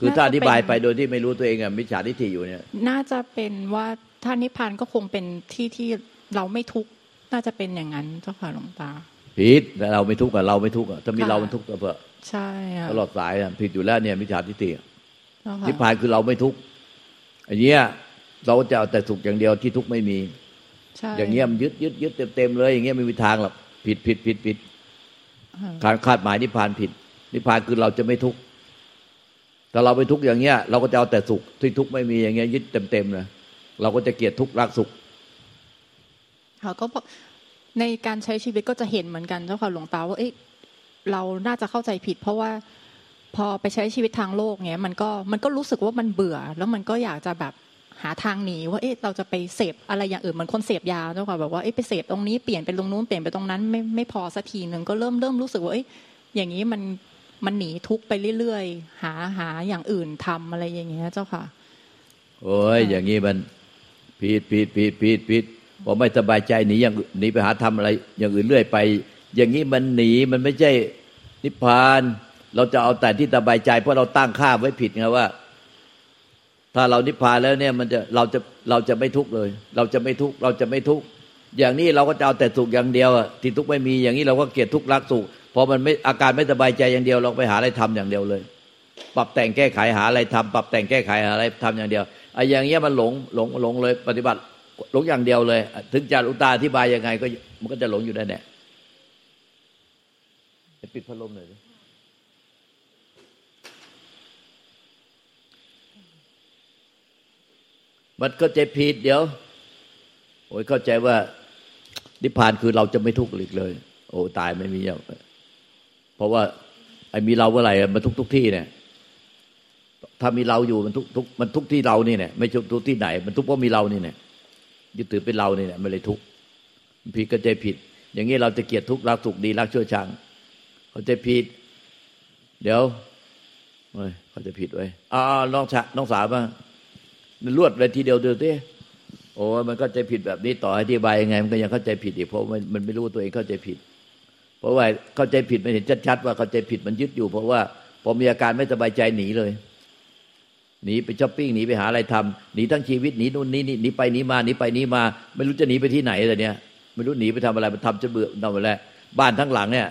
คือถ้าอธิบายไปโดยที่ไม่รู้ตัวเองอะมิจฉาทิฏฐิอยู่เนี่ย น่าจะเป็นว่าถ้านิพพานก็คงเป็นที่ที่เราไม่ทุกข์น่าจะเป็นอย่างนั้นเจ้าค่ะหลวงตาผิดแต่เราไม่ทุกข์อะเราไม่ทุกข์อะถ้ามีค่ะเรามันทุกข์ก็เพื่อใช่อะตลอดสายอะผิดอยู่แล้วเนี่ยมิจฉาทิฏฐิอะเจ้าค่ะนิพพานคือเราไม่ทุกข์อันเนี้ยเราจะเอาแต่สุขอย่างเดียวที่ทุกข์ไม่มีใช่ อย่างเงี้ยมันยึดยึดยึดเต็มเต็มๆเลยอย่างเงี้ยไม่มีทางหรอกผิดผิดผิดผิดค่ะการคาดหมายนิพพานผิด นิพพานคือเราจะไม่ทุกข์ถ้าเราไปทุกข์อย่างเงี้ย เราก็จะเอาแต่สุขที่ทุกข์ไม่มีอย่างเงี้ยยึดเต็มเต็มๆเลยเราก็จะเกลียดทุกข์รักสุขค่ะก็บอกในการใช้ชีวิตก็จะเห็นเหมือนกันเจ้าค่ะหลวงตาว่าเอ๊ะเราน่าจะเข้าใจผิด เพราะว่าพอไปใช้ชีวิตทางโลกเนี้ยมันก็มันก็รู้สึกว่ามันเบื่อ แล้วมันก็อยากจะแบบ หาทางหนีว่าเอ๊ะเราจะไปเสพอะไรอย่างอื่นเหมือนคนเสพยาเจ้าค่ะแบบว่าเอ๊ะไปเสพตรงนี้เปลี่ยนไปตรงนู้นเปลี่ยนไปตรงนั้นไม่ไม่พอสักทีหนึ่งก็เริ่มเริ่มรู้สึกว่าเอ๊ะอย่างนี้มันมันหนีทุกข์ไปเรื่อยๆ หาหาอย่างอื่นทำอะไรอย่างเงี้ยเจ้าค่ะ โอ้ยอย่างนี้มันผิดผิดผิดผิดผิดพอไม่สบายใจหนีอย่างอื่นหนีไปหาทำอะไร อย่างอื่นเรื่อยไป อย่างนี้มันหนีมันไม่ใช่นิพพาน เราจะเอาแต่ที่สบายใจเพราะเราตั้งค่าไว้ผิดไงว่า ถ้าเรานิพพานแล้วเนี่ยมันจะเราจะเราจะไม่ทุกข์เลย เราจะไม่ทุกข์เราจะไม่ทุกข์อย่างนี้เราก็จะเอาแต่สุขอย่างเดียวอะที่ทุกข์ไม่มีอย่างนี้เราก็เกลียดทุกข์รักสุขพอมันไม่อาการไม่สบายใจอย่างเดียว เราไปหาอะไรทำอย่างเดียวเลย ปรับแต่งแก้ไขหาอะไรทำปรับแต่งแก้ไขหาอะไรทำอย่างเดียวไอ้อย่างเงี้ยมันหลงหลงหลงเลย ปฏิบัติหลงอย่างเดียวเลย ถึงจะอุตาอธิบายยังไงก็มันก็จะหลงอยู่ได้แน่ปิดพัดลมหน่อยดิ มันก็ใจผิดเดี๋ยว โอ้ยเข้าใจว่านิพพานคือเราจะไม่ทุกข์อีกเลย โอ้ตายไม่มีอย่างเพราะว่า ไอ้มีเราเมื่อไหร่มันทุกทุกที่เนี่ย ถ้ามีเราอยู่มันทุกทุกมันทุกที่เรานี่เนี่ยไม่ใช่ทุกที่ไหน มันทุกเพราะมีเรานี่เนี่ยยึดถือเป็นเรานี่เนี่ยไม่เลยทุกผิดก็ใจผิด อย่างนี้เราจะเกลียดทุกข์รักสุขดีรักชั่วชังเขาใจผิด เดี๋ยวเฮ้ยเขาจะผิดไว้อ่าน้องชะน้องสาวบ้าง มันรวดเลยทีเดียวเดียวเโอ้มันก็ใจผิดแบบนี้ต่ออธิบายยังไง มันก็ยังเข้าใจผิดอีกเพราะมันมันไม่รู้ตัวเองเข้าใจผิด เพราะว่าเข้าใจผิดมันเห็นชัดๆว่าเข้าใจผิดมันยึดอยู่ เพราะว่าพอมีอาการไม่สบายใจหนีเลยหนีไปช้อปปิ้งหนีไปหาอะไรทำหนีทั้งชีวิตหนีนู่นนี่นี่หนีไปหนีมาหนีไปหนีมา ไม่รู้จะหนีไปที่ไหนแต่เนี้ยไม่รู้หนีไปทำอะไรมันทำจะเบื่อทำอะไรบ้านทั้งหลังเนี่ย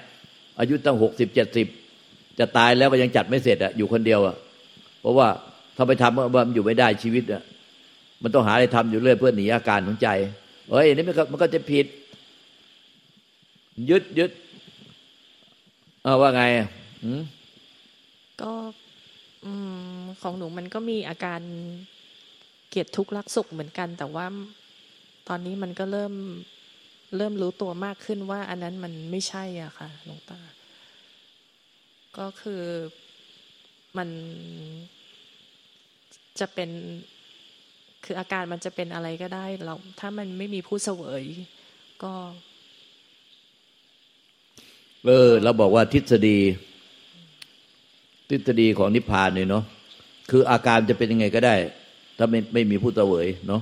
อายุตั้งหกสิบเจ็ดสิบจะตายแล้วก็ยังจัดไม่เสร็จอะอยู่คนเดียวอะเพราะว่า ถ้าไปทำมันอยู่ไม่ได้ชีวิตอะมันต้องหาอะไรทำอยู่เรื่อยเพื่อหนีอาการของใจเฮ้ยนี่มันก็มันก็จะผิด ยึดยึดเอาว่าไงอะก็ของหนูมันก็มีอาการเกลียดทุกข์รักสุขเหมือนกัน แต่ว่าตอนนี้มันก็เริ่มเริ่มรู้ตัวมากขึ้นว่า อันนั้นมันไม่ใช่อะค่ะหลวงตา ก็คือมัน จะเป็นคืออาการมันจะเป็นอะไรก็ได้เราถ้ามันไม่มีผู้เสวยก็ เออ เราบอกว่าทฤษฎี ทฤษฎีของนิพพานเนี่ยเนาะคืออาการจะเป็นยังไงก็ได้ ถ้าไม่ไม่มีผู้เสวยเนาะ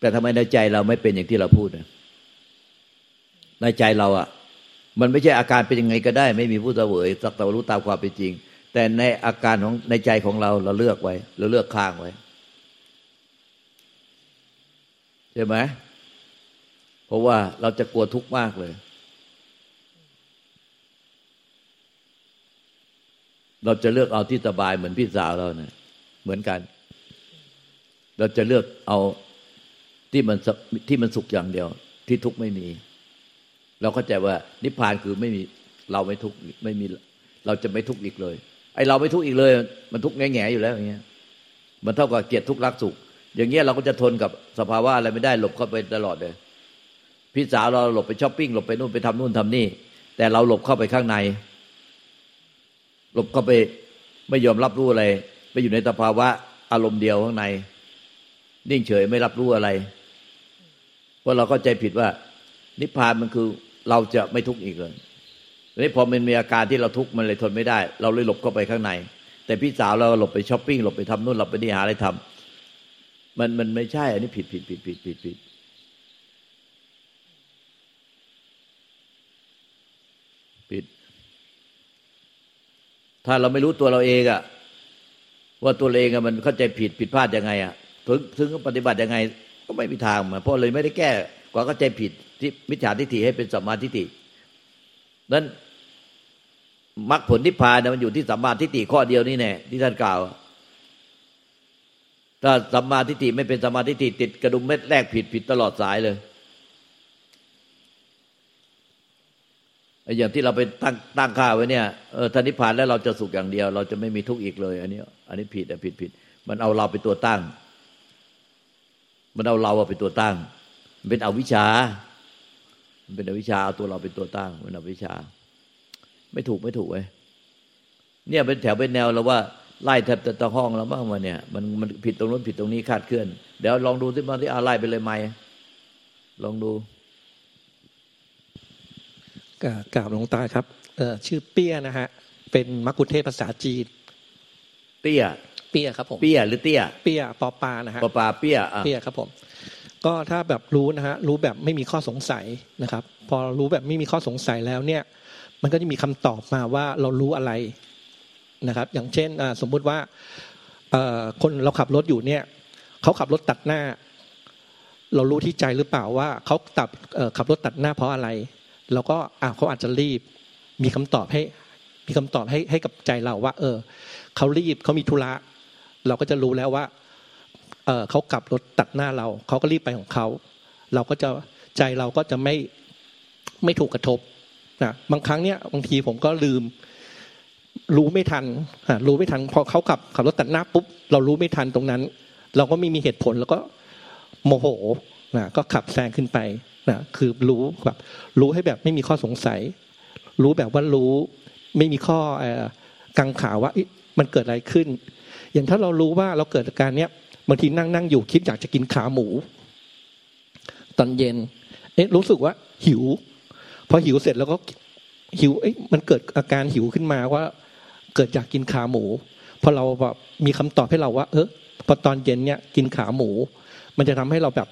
แต่ทำไมในใจเราไม่เป็นอย่างที่เราพูดนะในใจเราอะ่ะ มันไม่ใช่อาการเป็นยังไงก็ได้ ไม่มีผู้เสวยสักแต่ว่ารู้ตามความเป็นจริง แต่ในอาการของในใจของเราเราเลือกไว้ เราเลือกข้างไว้ใช่ไหมเพราะว่าเราจะกลัวทุกข์มากเลย เราจะเลือกเอาที่สบายเหมือนพี่สาวเราเนะี่ยเหมือนกัน เราจะเลือกเอาที่มันที่มันสุขอย่างเดียว ที่ทุกข์ไม่มี เราเข้าใจว่านิพพานคือไม่มีเราไม่ทุกข์ไม่มี เราจะไม่ทุกข์อีกเลย ไอเราไม่ทุกข์อีกเลย มันทุกข์แง่ๆอยู่แล้วอย่างเงี้ย มันเท่ากับเกลียดทุกข์รักสุข อย่างเงี้ยเราก็จะทนกับสภาวะอะไรไม่ได้หลบเข้าไปตลอดเลย พี่สาวเราหลบไปช้อปปิ้งหลบไปนู่นไปทำนู่นทำนี่ แต่เราหลบเข้าไปข้างใน หลบเข้าไปไม่ยอมรับรู้อะไร ไปอยู่ในสภาวะอารมณ์เดียวข้างใน นิ่งเฉยไม่รับรู้อะไร เพราะเราเข้าใจผิดว่า นิพพานมันคือเราจะไม่ทุกข์อีกเลย นี่พอมันมีอาการที่เราทุกข์มันเลยทนไม่ได้ เราเลยหลบเข้าไปข้างใน แต่พี่สาวเราหลบไปช้อปปิ้งหลบไปทำนู่นหลบไปนี่หาอะไรทำ มันมันไม่ใช่ อันนี้ผิดผิดผิดผิดผิดผิดผิด ถ้าเราไม่รู้ตัวเราเองอะว่าตัวเองอะมันเข้าใจผิดผิดพลาดยังไงอะถึงถึงปฏิบัติยังไง ก็ไม่มีทางมาเพราะเลยไม่ได้แก้ความเข้าใจผิดที่มิจฉาทิฏฐิให้เป็นสัมมาทิฏฐินั้น มรรคผลนิพพานมันอยู่ที่สัมมาทิฏฐิข้อเดียวนี่แน่ที่ท่านกล่าว ถ้าสัมมาทิฏฐิไม่เป็นสัมมาทิฏฐิติดกระดุมเม็ดแรกผิดผิดตลอดสายเลยไอ้อย่างที่เราไปตั้งตั้งค่าไว้เนี่ยเออทานิพพานแล้วเราจะสุขอย่างเดียว เราจะไม่มีทุกข์อีกเลย อันนี้ อันนี้ผิดอะผิดผิด มันเอาเราเป็นตัวตั้ง มันเอาเราเป็นตัวตั้ง มันเป็นอวิชชา มันเป็นอวิชชาเอาตัวเราเป็นตัวตั้ง มันอวิชชา ไม่ถูกไม่ถูกเว้ยเนี่ยเป็นแถวเป็นแนวเราว่าไล่แทบจะตะห้องแล้วบ้างมาเนี่ยมันมันผิดตรงนู้นผิดตรงนี้คาดเคลื่อน เดี๋ยวลองดูที่มาที่อาไล่ไปเลยไหมลองดูกราบหลวงตาครับเออชื่อเปี้ยนะฮะ เป็นมักคุเทศภาษาจีนเตี้ย เปี้ยครับผมเปี้ยหรือเตี้ย เปี้ยปอปานะฮะปลาปลาเปี้ยอะเปี้ยครับผม ก็ถ้าแบบรู้นะฮะรู้แบบไม่มีข้อสงสัยนะครับ พอรู้แบบไม่มีข้อสงสัยแล้วเนี่ย มันก็จะมีคำตอบมาว่าเรารู้อะไรนะครับ อย่างเช่นสมมุติว่าคนเราขับรถอยู่เนี่ยเขาขับรถตัดหน้า เรารู้ที่ใจหรือเปล่าว่าเขาตัดขับรถตัดหน้าเพราะอะไร เราก็อ่าเขาอาจจะรีบ มีคำตอบให้ มีคำตอบให้ให้กับใจเราว่า เออเขารีบเขามีธุระเราก็จะรู้แล้วว่าเเขากลับรถตัดหน้าเราเขาก็รีบไปของเขาเราก็จะใจเราก็จะไม่ไม่ถูกกระทบ นะบางครั้งเนี่ยบางทีผมก็ลืม รู้ไม่ทันรู้ไม่ทันพอเขาขับขับรถตัดหน้าปุ๊บเรารู้ไม่ทันตรงนั้น เราก็ไม่มีเหตุผลแล้วก็โมโหนะก็ขับแซงขึ้นไปนะคือรู้แบบรู้ให้แบบไม่มีข้อสงสัย รู้แบบว่ารู้ ไม่มีข้อกังขาว่ามันเกิดอะไรขึ้น อย่างถ้าเรารู้ว่าเราเกิดอาการเนี้ยบางทีนั่งนั่งอยู่คิดอยากจะกินขาหมู ตอนเย็น เอ๊ะรู้สึกว่าหิว พอหิวเสร็จแล้วก็หิวเอ๊ะมันเกิดอาการหิวขึ้นมาว่า เกิดอยากกินขาหมูพอเราแบบมีคำตอบให้เราว่า เออพอตอนเย็นเนี่ยกินขาหมู มันจะทำให้เราแบบ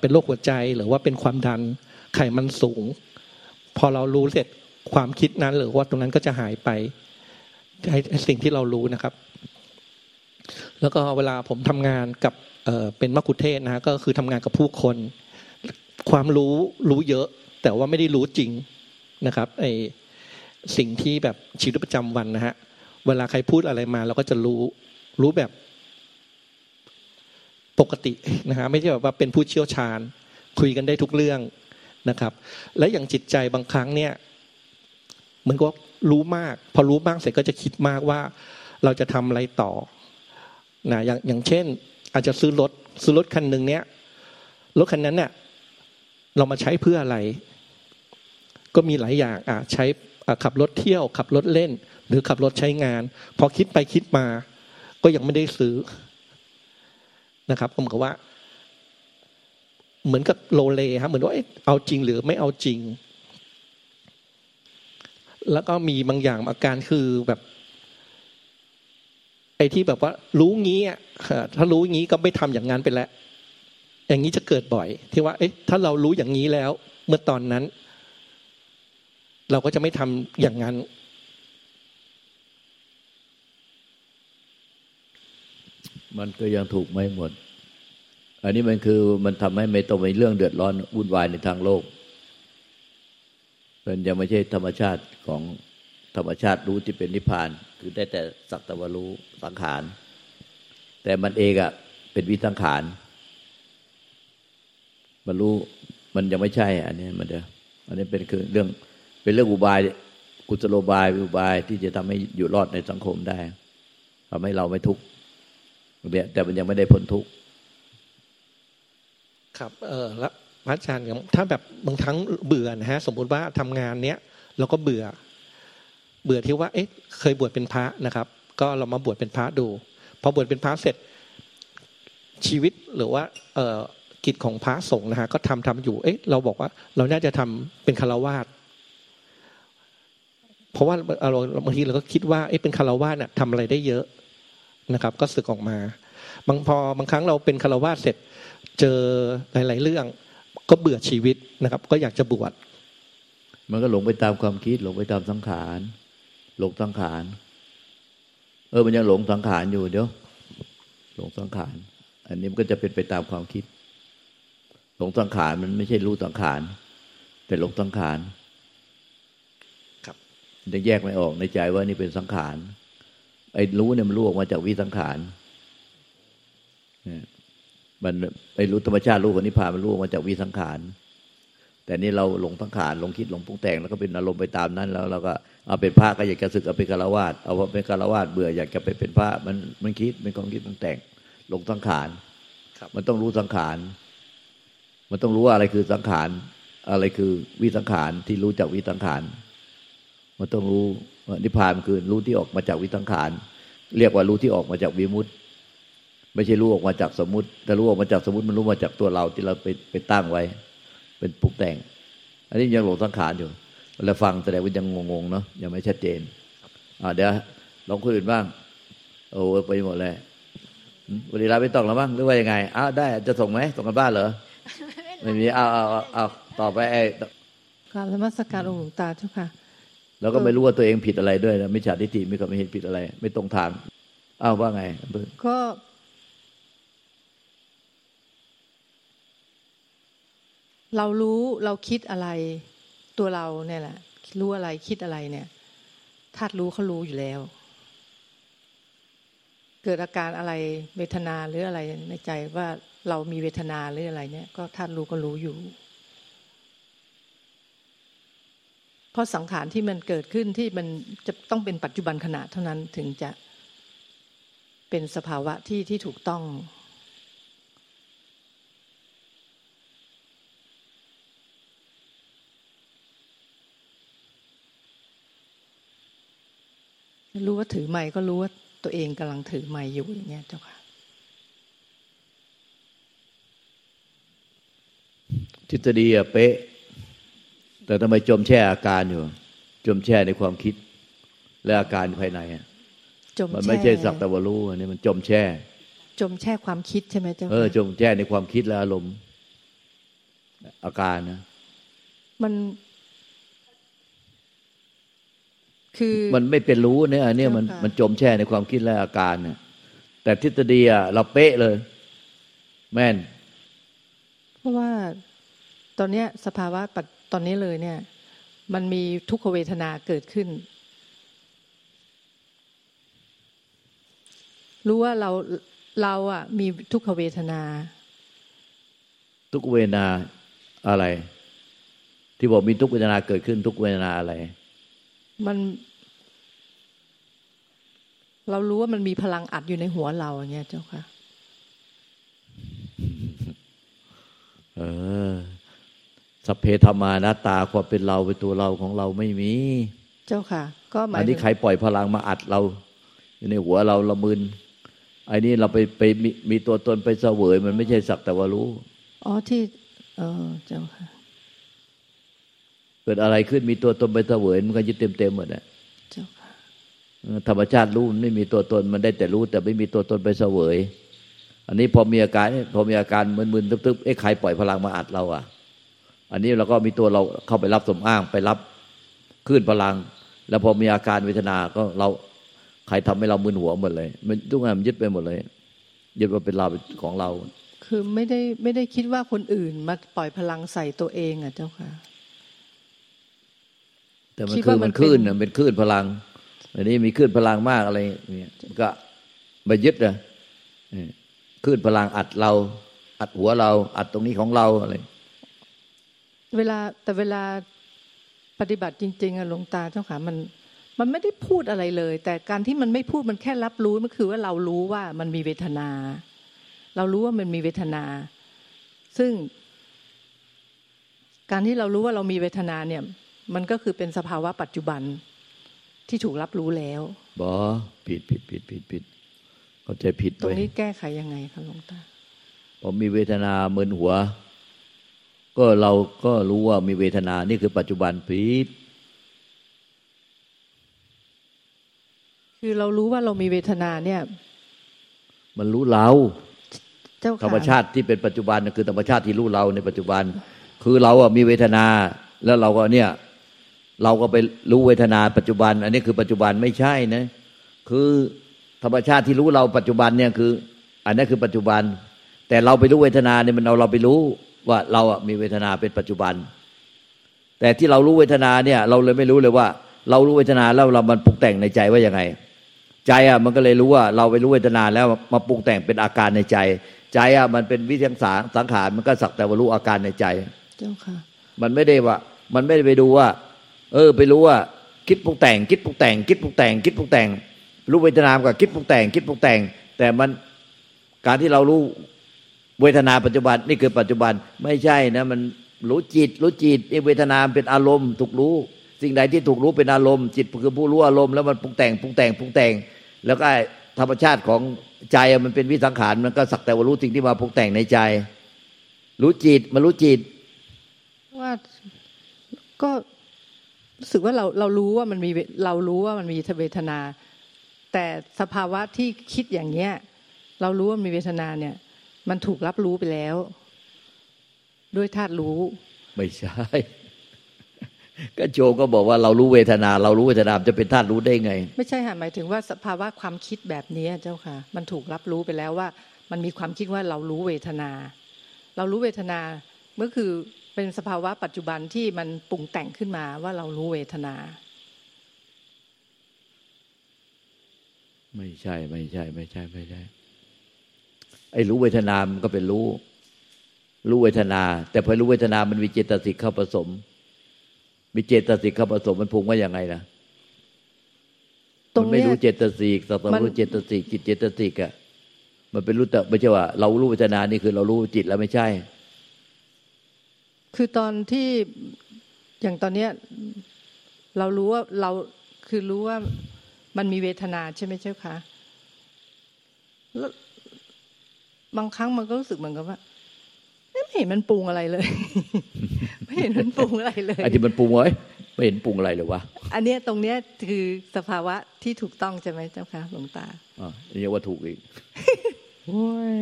เป็นโรคหัวใจหรือว่าเป็นความดันไขมันสูง พอเรารู้เสร็จความคิดนั้นหรือว่าตรงนั้นก็จะหายไปให้สิ่งที่เรารู้นะครับ แล้วก็เวลาผมทำงานกับเป็นมักคุเทศนะฮะก็คือทำงานกับผู้คน ความรู้รู้เยอะ แต่ว่าไม่ได้รู้จริงนะครับไอสิ่งที่แบบชีวิตประจำวันนะฮะเวลาใครพูดอะไรมาเราก็จะรู้รู้แบบปกตินะฮะไม่ใช่แบบว่าเป็นผู้เชี่ยวชาญ คุยกันได้ทุกเรื่องนะครับ และอย่างจิตใจบางครั้งเนี่ยเหมือนก็รู้มาก พอรู้มากเสร็จก็จะคิดมากว่าเราจะทำอะไรต่อนะอย่างอย่างเช่น อาจจะซื้อรถซื้อรถคันหนึ่งเนี้ยรถคันนั้นเนี่ยเรามาใช้เพื่ออะไร ก็มีหลายอย่างอะใช้อะขับรถเที่ยว ขับรถเล่น หรือขับรถใช้งาน พอคิดไปคิดมา ก็ยังไม่ได้ซื้อนะครับผมก็ว่า เหมือนกับโลเลครับเหมือนว่าเอ๊ะเอาจริงหรือไม่เอาจริง แล้วก็มีบางอย่างอาการคือแบบไอ้ที่แบบว่า รู้งี้อะถ้ารู้งี้ก็ไม่ทำอย่างนั้นไปแล้วอย่างนี้จะเกิดบ่อย ที่ว่า เอ๊ะ ถ้าเรารู้อย่างนี้แล้ว เมื่อตอนนั้น เราก็จะไม่ทำอย่างนั้น มันก็ยังถูกไม่หมด อันนี้มันคือมันทำให้ไม่ต้องมีเรื่องเดือดร้อนวุ่นวายในทางโลก มันยังไม่ใช่ธรรมชาติของธรรมชาติรู้ที่เป็นนิพพาน คือได้แต่สักแตวารู้สังขาร แต่มันเองอะเป็นวิสังขาร มันรู้มันยังไม่ใช่ อันนี้มันเดียวอันนี้เป็นคือเรื่อง เป็นเรื่องอุบายกุศโลบายอุบายที่จะทำให้อยู่รอดในสังคมได้ทำให้เราไม่ทุกข์เนี่ยแต่มันยังไม่ได้พ้นทุกข์ครับ เออแล้วพระอาจารย์ถ้าแบบบางครั้งเบื่อนะฮะ สมมุติว่าทำงานเนี้ยเราก็เบื่อ เบื่อที่ว่า เอ๊ะ เคยบวชเป็นพระนะครับ ก็เรามาบวชเป็นพระดู พอบวชเป็นพระเสร็จ ชีวิตหรือว่า เออกิจของพระสงฆ์นะฮะก็ทำทำอยู่ เอ๊ะ เราบอกว่า เราน่าจะทำเป็นคารวาส เพราะว่าเราบางทีเราก็คิดว่าเอ๊ะเป็นคารวาสเนี่ยทำอะไรได้เยอะนะครับ ก็สึกออกมา บางพอบางครั้งเราเป็นคารวาสเสร็จ เจอหลาย ๆ เรื่อง ก็เบื่อชีวิตนะครับ ก็อยากจะบวชมันก็หลงไปตามความคิด หลงไปตามสังขารหลงสังขารเออมันยังหลงสังขารอยู่เดี๋ยวหลงสังขารอันนี้มันก็จะเป็นไปตามความคิด หลงสังขารมันไม่ใช่รู้สังขารแต่หลงสังขาร จะแยกไม่ออกในใจว่านี่เป็นสังขารไอ้รู้เนี่ยมันรู้ออกมาจากวิสังขารมันไอ้รู้ธรรมชาติรู้ของนิพพานมันรู้ออกมาจากวิสังขารแต่นี่เราหลงสังขารหลงคิดหลงปรุงแต่งแล้วก็เป็นอารมณ์ไปตามนั้น แล้วเราก็เอาเป็นพระก็อยากจะศึกเอาเป็นคารวาสเอาเป็นคารวาสเบื่ออยากจะไปเป็นพระมันมันคิดเป็นความคิดปรุงแต่งหลงสังขารมันต้องรู้สังขาร มันต้องรู้ว่าอะไรคือสังขาร อะไรคือวิสังขารที่รู้จากวิสังขาร มันต้องรู้นิพพานคือรู้ที่ออกมาจากวิสังขารเรียกว่ารู้ที่ออกมาจากวิมุตติ ไม่ใช่รู้ออกมาจากสมมติแต่รู้ออกมาจากสมมติมันรู้มาจากตัวเราที่เราไปไปตั้งไว้ เป็นปลุกแต่ง อันนี้ยังหลงสังขารอยู่เวลาฟังแสดงว่ายังงงๆเนาะยังไม่ชัดเจนอ่าเดี๋ยวลองคนอื่นบ้างโอ้ไปหมดเลยวันนี้เราไม่ต้องแล้วมั้งหรือว่ายังไงอ้าวได้จะส่งไหมส่งกันบ้านเหรอไม่มีเอาเอาเอาต่อไปไอ้การละมัสการองค์หลวงตาเจ้าค่ะ แล้วก็ไม่รู้ว่าตัวเองผิดอะไรด้วยนะไม่ฉาทิฏฐิไม่ก็ไม่เห็นผิดอะไร ไม่ตรงทางอ้าวว่าไงก็เรารู้เราคิดอะไรตัวเราเนี่ยแหละรู้อะไรคิดอะไรเนี่ยธาตุรู้เขารู้อยู่แล้ว เกิดอาการอะไรเวทนาหรืออะไรในใจว่าเรามีเวทนาหรืออะไรเนี่ย ก็ธาตุรู้ก็รู้อยู่ เพ ราะสังขารที่มันเกิดขึ้นที่มันจะต้องเป็นปัจจุบันขณะเท่านั้นถึงจะเป็นสภาวะที่ที่ถูกต้อง รู้ว่าถือไม้ก็รู้ว่าตัวเองกำลังถือไม้อยู่อย่างเงี้ยเจ้าค่ะทฤษฎีอะเป๊ะ แต่ทำไมจมแช่อาการอยู่ จมแช่ในความคิด และอาการภายในอะมันไม่ใช่สักแต่ว่ารู้อันนี้มันจมแช่ จมแช่ความคิดใช่ไหมเจ้าเออจมแช่ในความคิดและอารมณ์อาการนะ มัน คือมันไม่เป็นรู้เนี่ยอันนี้มันมันจมแช่ในความคิดและอาการเนี่ยแต่ทฤษฎีอะเราเป๊ะเลย แม่น เพราะว่าตอนเนี้ยสภาวะปัจ ตอนนี้เลยเนี่ย มันมีทุกขเวทนาเกิดขึ้น รู้ว่าเราเราอะ มีทุกขเวทนา ทุกเวทนาอะไร ที่บอกมีทุกเวทนาเกิดขึ้นทุกเวทนาอะไร มัน เรารู้ว่ามันมีพลังอัดอยู่ในหัวเราอย่างเงี้ยเจ้าค่ะ เออ สัพเพธรรมานาตาความเป็นเราเป็นตัวเราของเราไม่มี เจ้าค่ะ ก็หมายอันนี้ใครปล่อยพลังมาอัดเรา อยู่ในหัวเราละมึนไอ้นี่เราไปไปมีมีตัวตนไปเสวย มันไม่ใช่สักแต่ว่ารู้ อ๋อที่เออเจ้าค่ะ เกิดอะไรขึ้นมีตัวตนไปเสวยมันก็ยึดเต็มเต็มหมดอะธรรมชาติรู้ไม่มีตัวตนมันได้แต่รู้ แต่ไม่มีตัวตนไปเสวย อันนี้พอมีอาการพอมีอาการมึนๆตึ๊บๆเอ๊ะใครปล่อยพลังมาอัดเราอะ อันนี้เราก็มีตัวเราเข้าไปรับสมอ้างไปรับคลื่นพลัง แล้วพอมีอาการเวทนาก็เราใครทำให้เรามึนหัวหมดเลย มันทุกอย่างมันยึดไปหมดเลย ยึดว่าเป็นเราของเรา คือไม่ได้ไม่ได้คิดว่าคนอื่นมาปล่อยพลังใส่ตัวเองอะเจ้าค่ะ แต่มันคือมันคลื่นเป็นคลื่นพลัง อันนี้มีคลื่นพลังมากอะไรเนี่ยก็ไปยึดเลยคลื่นพลังอัดเรา อัดหัวเรา อัดตรงนี้ของเราอะไร เวลาแต่เวลาปฏิบัติจริง ๆอะหลวงตาเจ้าค่ะมันมันไม่ได้พูดอะไรเลย แต่การที่มันไม่พูดมันแค่รับรู้มันคือว่าเรารู้ว่ามันมีเวทนา เรารู้ว่ามันมีเวทนา ซึ่ง การที่เรารู้ว่าเรามีเวทนาเนี่ย มันก็คือเป็นสภาวะปัจจุบันที่ถูกรับรู้แล้วบอผิดผิดผิดผิดผิดเข้าใจผิดตรงนี้แก้ไขยังไงคะหลวงตาพอมีเวทนาเมินหัว ก็เราก็รู้ว่ามีเวทนา นี่คือปัจจุบันผิดคือเรารู้ว่าเรามีเวทนาเนี่ย มันรู้เราธรรมชาติที่เป็นปัจจุบันคือธรรมชาติที่รู้เราในปัจจุบัน คือเราอะมีเวทนา แล้วเราก็เนี่ย เราก็ไปรู้เวทนาปัจจุบัน อันนี้คือปัจจุบันไม่ใช่นะ คือธรรมชาติที่รู้เราปัจจุบันเนี่ยคือ อันนี้คือปัจจุบัน แต่เราไปรู้เวทนาเนี่ยมันเอาเราไปรู้ ว่าเราอะมีเวทนาเป็นปัจจุบัน แต่ที่เรารู้เวทนาเนี่ย เราเลยไม่รู้เลยว่า เรารู้เวทนาแล้วเรามันปรุงแต่งในใจว่ายังไง ใจอะมันก็เลยรู้ว่าเราไปรู้เวทนาแล้วมาปรุงแต่งเป็นอาการในใจ ใจอะมันเป็นวิธีสังสังขารมันก็สักแต่ว่ารู้อาการในใจ เจ้าค่ะ มันไม่ได้ว่า มันไม่ได้ไปดูว่า เออ ไปรู้ว่า คิดปรุงแต่ง คิดปรุงแต่ง คิดปรุงแต่ง คิดปรุงแต่ง รู้เวทนามกับคิดปรุงแต่ง คิดปรุงแต่ง แต่มันการที่เรารู้ เวทนาปัจจุบันนี่คือปัจจุบันไม่ใช่นะ มันรู้จิต รู้จิตไอ้เวทนาเป็นอารมณ์ถูกรู้ สิ่งใดที่ถูกรู้เป็นอารมณ์ จิตคือผู้รู้อารมณ์แล้วมันปรุงแต่งปรุงแต่งปรุงแต่ง แล้วก็ธรรมชาติของใจมันเป็นวิสังขารมันก็สักแต่ว่ารู้สิ่งที่มาปรุงแต่งในใจ รู้จิตมันรู้จิต ว่าก็รู้สึกว่าเราเรารู้ว่ามันมีเรารู้ว่ามันมีเวทนา แต่สภาวะที่คิดอย่างเนี้ย เรารู้ว่ามีเวทนาเนี่ย มันถูกรับรู้ไปแล้ว ด้วยธาตุรู้ ไม่ใช่ ก็โจก็บอกว่าเรารู้เวทนา เรารู้เวทนาจะเป็นธาตุรู้ได้ไง ไม่ใช่ค่ะหมายถึงว่าสภาวะความคิดแบบนี้เจ้าค่ะ มันถูกรับรู้ไปแล้วว่า มันมีความคิดว่าเรารู้เวทนา เรารู้เวทนาเมื่อคือเป็นสภาวะปัจจุบันที่มันปรุงแต่งขึ้นมาว่าเรารู้เวทนา ไม่ใช่ไม่ใช่ ไม่ใช่ไม่ใช่ ไอ้รู้เวทนา มันก็เป็นรู้ รู้เวทนา แต่พอรู้เวทนา มันมีเจตสิกเข้าผสม มีเจตสิกเข้าผสมมันพุงว่าอย่างไงนะตรมังนไม่เนี้ยรู้เจตสิกสัตว์มันรู้เจตสิกจิตเจตสิกอะมันเป็นรู้แต่ไม่ใช่ว่า เรารู้เวทนานี่คือเรารู้จิตแล้วไม่ใช่ คือตอนที่อย่างตอนเนี้ยเรารู้ว่าเราคือรู้ว่ามันมีเวทนาใช่ไหมเจ้าคะแล้ว บางครั้งมันก็รู้สึกเหมือนกับว่าเอ๊ะไม่เห็นมันปรุงอะไรเลย ไม่เห็นมันปรุงอะไรเลยไอ้ที่มันปรุงไว้ไม่เห็นปรุงอะไรเลยวะอันเนี้ยตรงเนี้ยคือสภาวะที่ถูกต้องใช่ไหมเจ้าคะหลวงตาอ่าเรียกว่าถูกอีกโอ้ย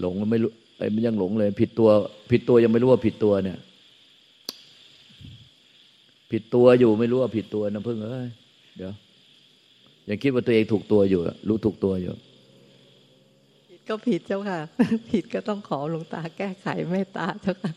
หลงไม่รู้ไอ้มันยังหลงเลย ผิดตัว ผิดตัวยังไม่รู้ว่าผิดตัวเนี่ย ผิดตัวอยู่ไม่รู้ว่าผิดตัวนะเพิ่งเอ้ยเดี๋ยวยังคิดว่าตัวเองถูกตัวอยู่อะรู้ถูกตัวอยู่ผิด ก็ผิดเจ้าค่ะ ผิดก็ต้องขอหลวงตาแก้ไขเมตตาเจ้าค่ะ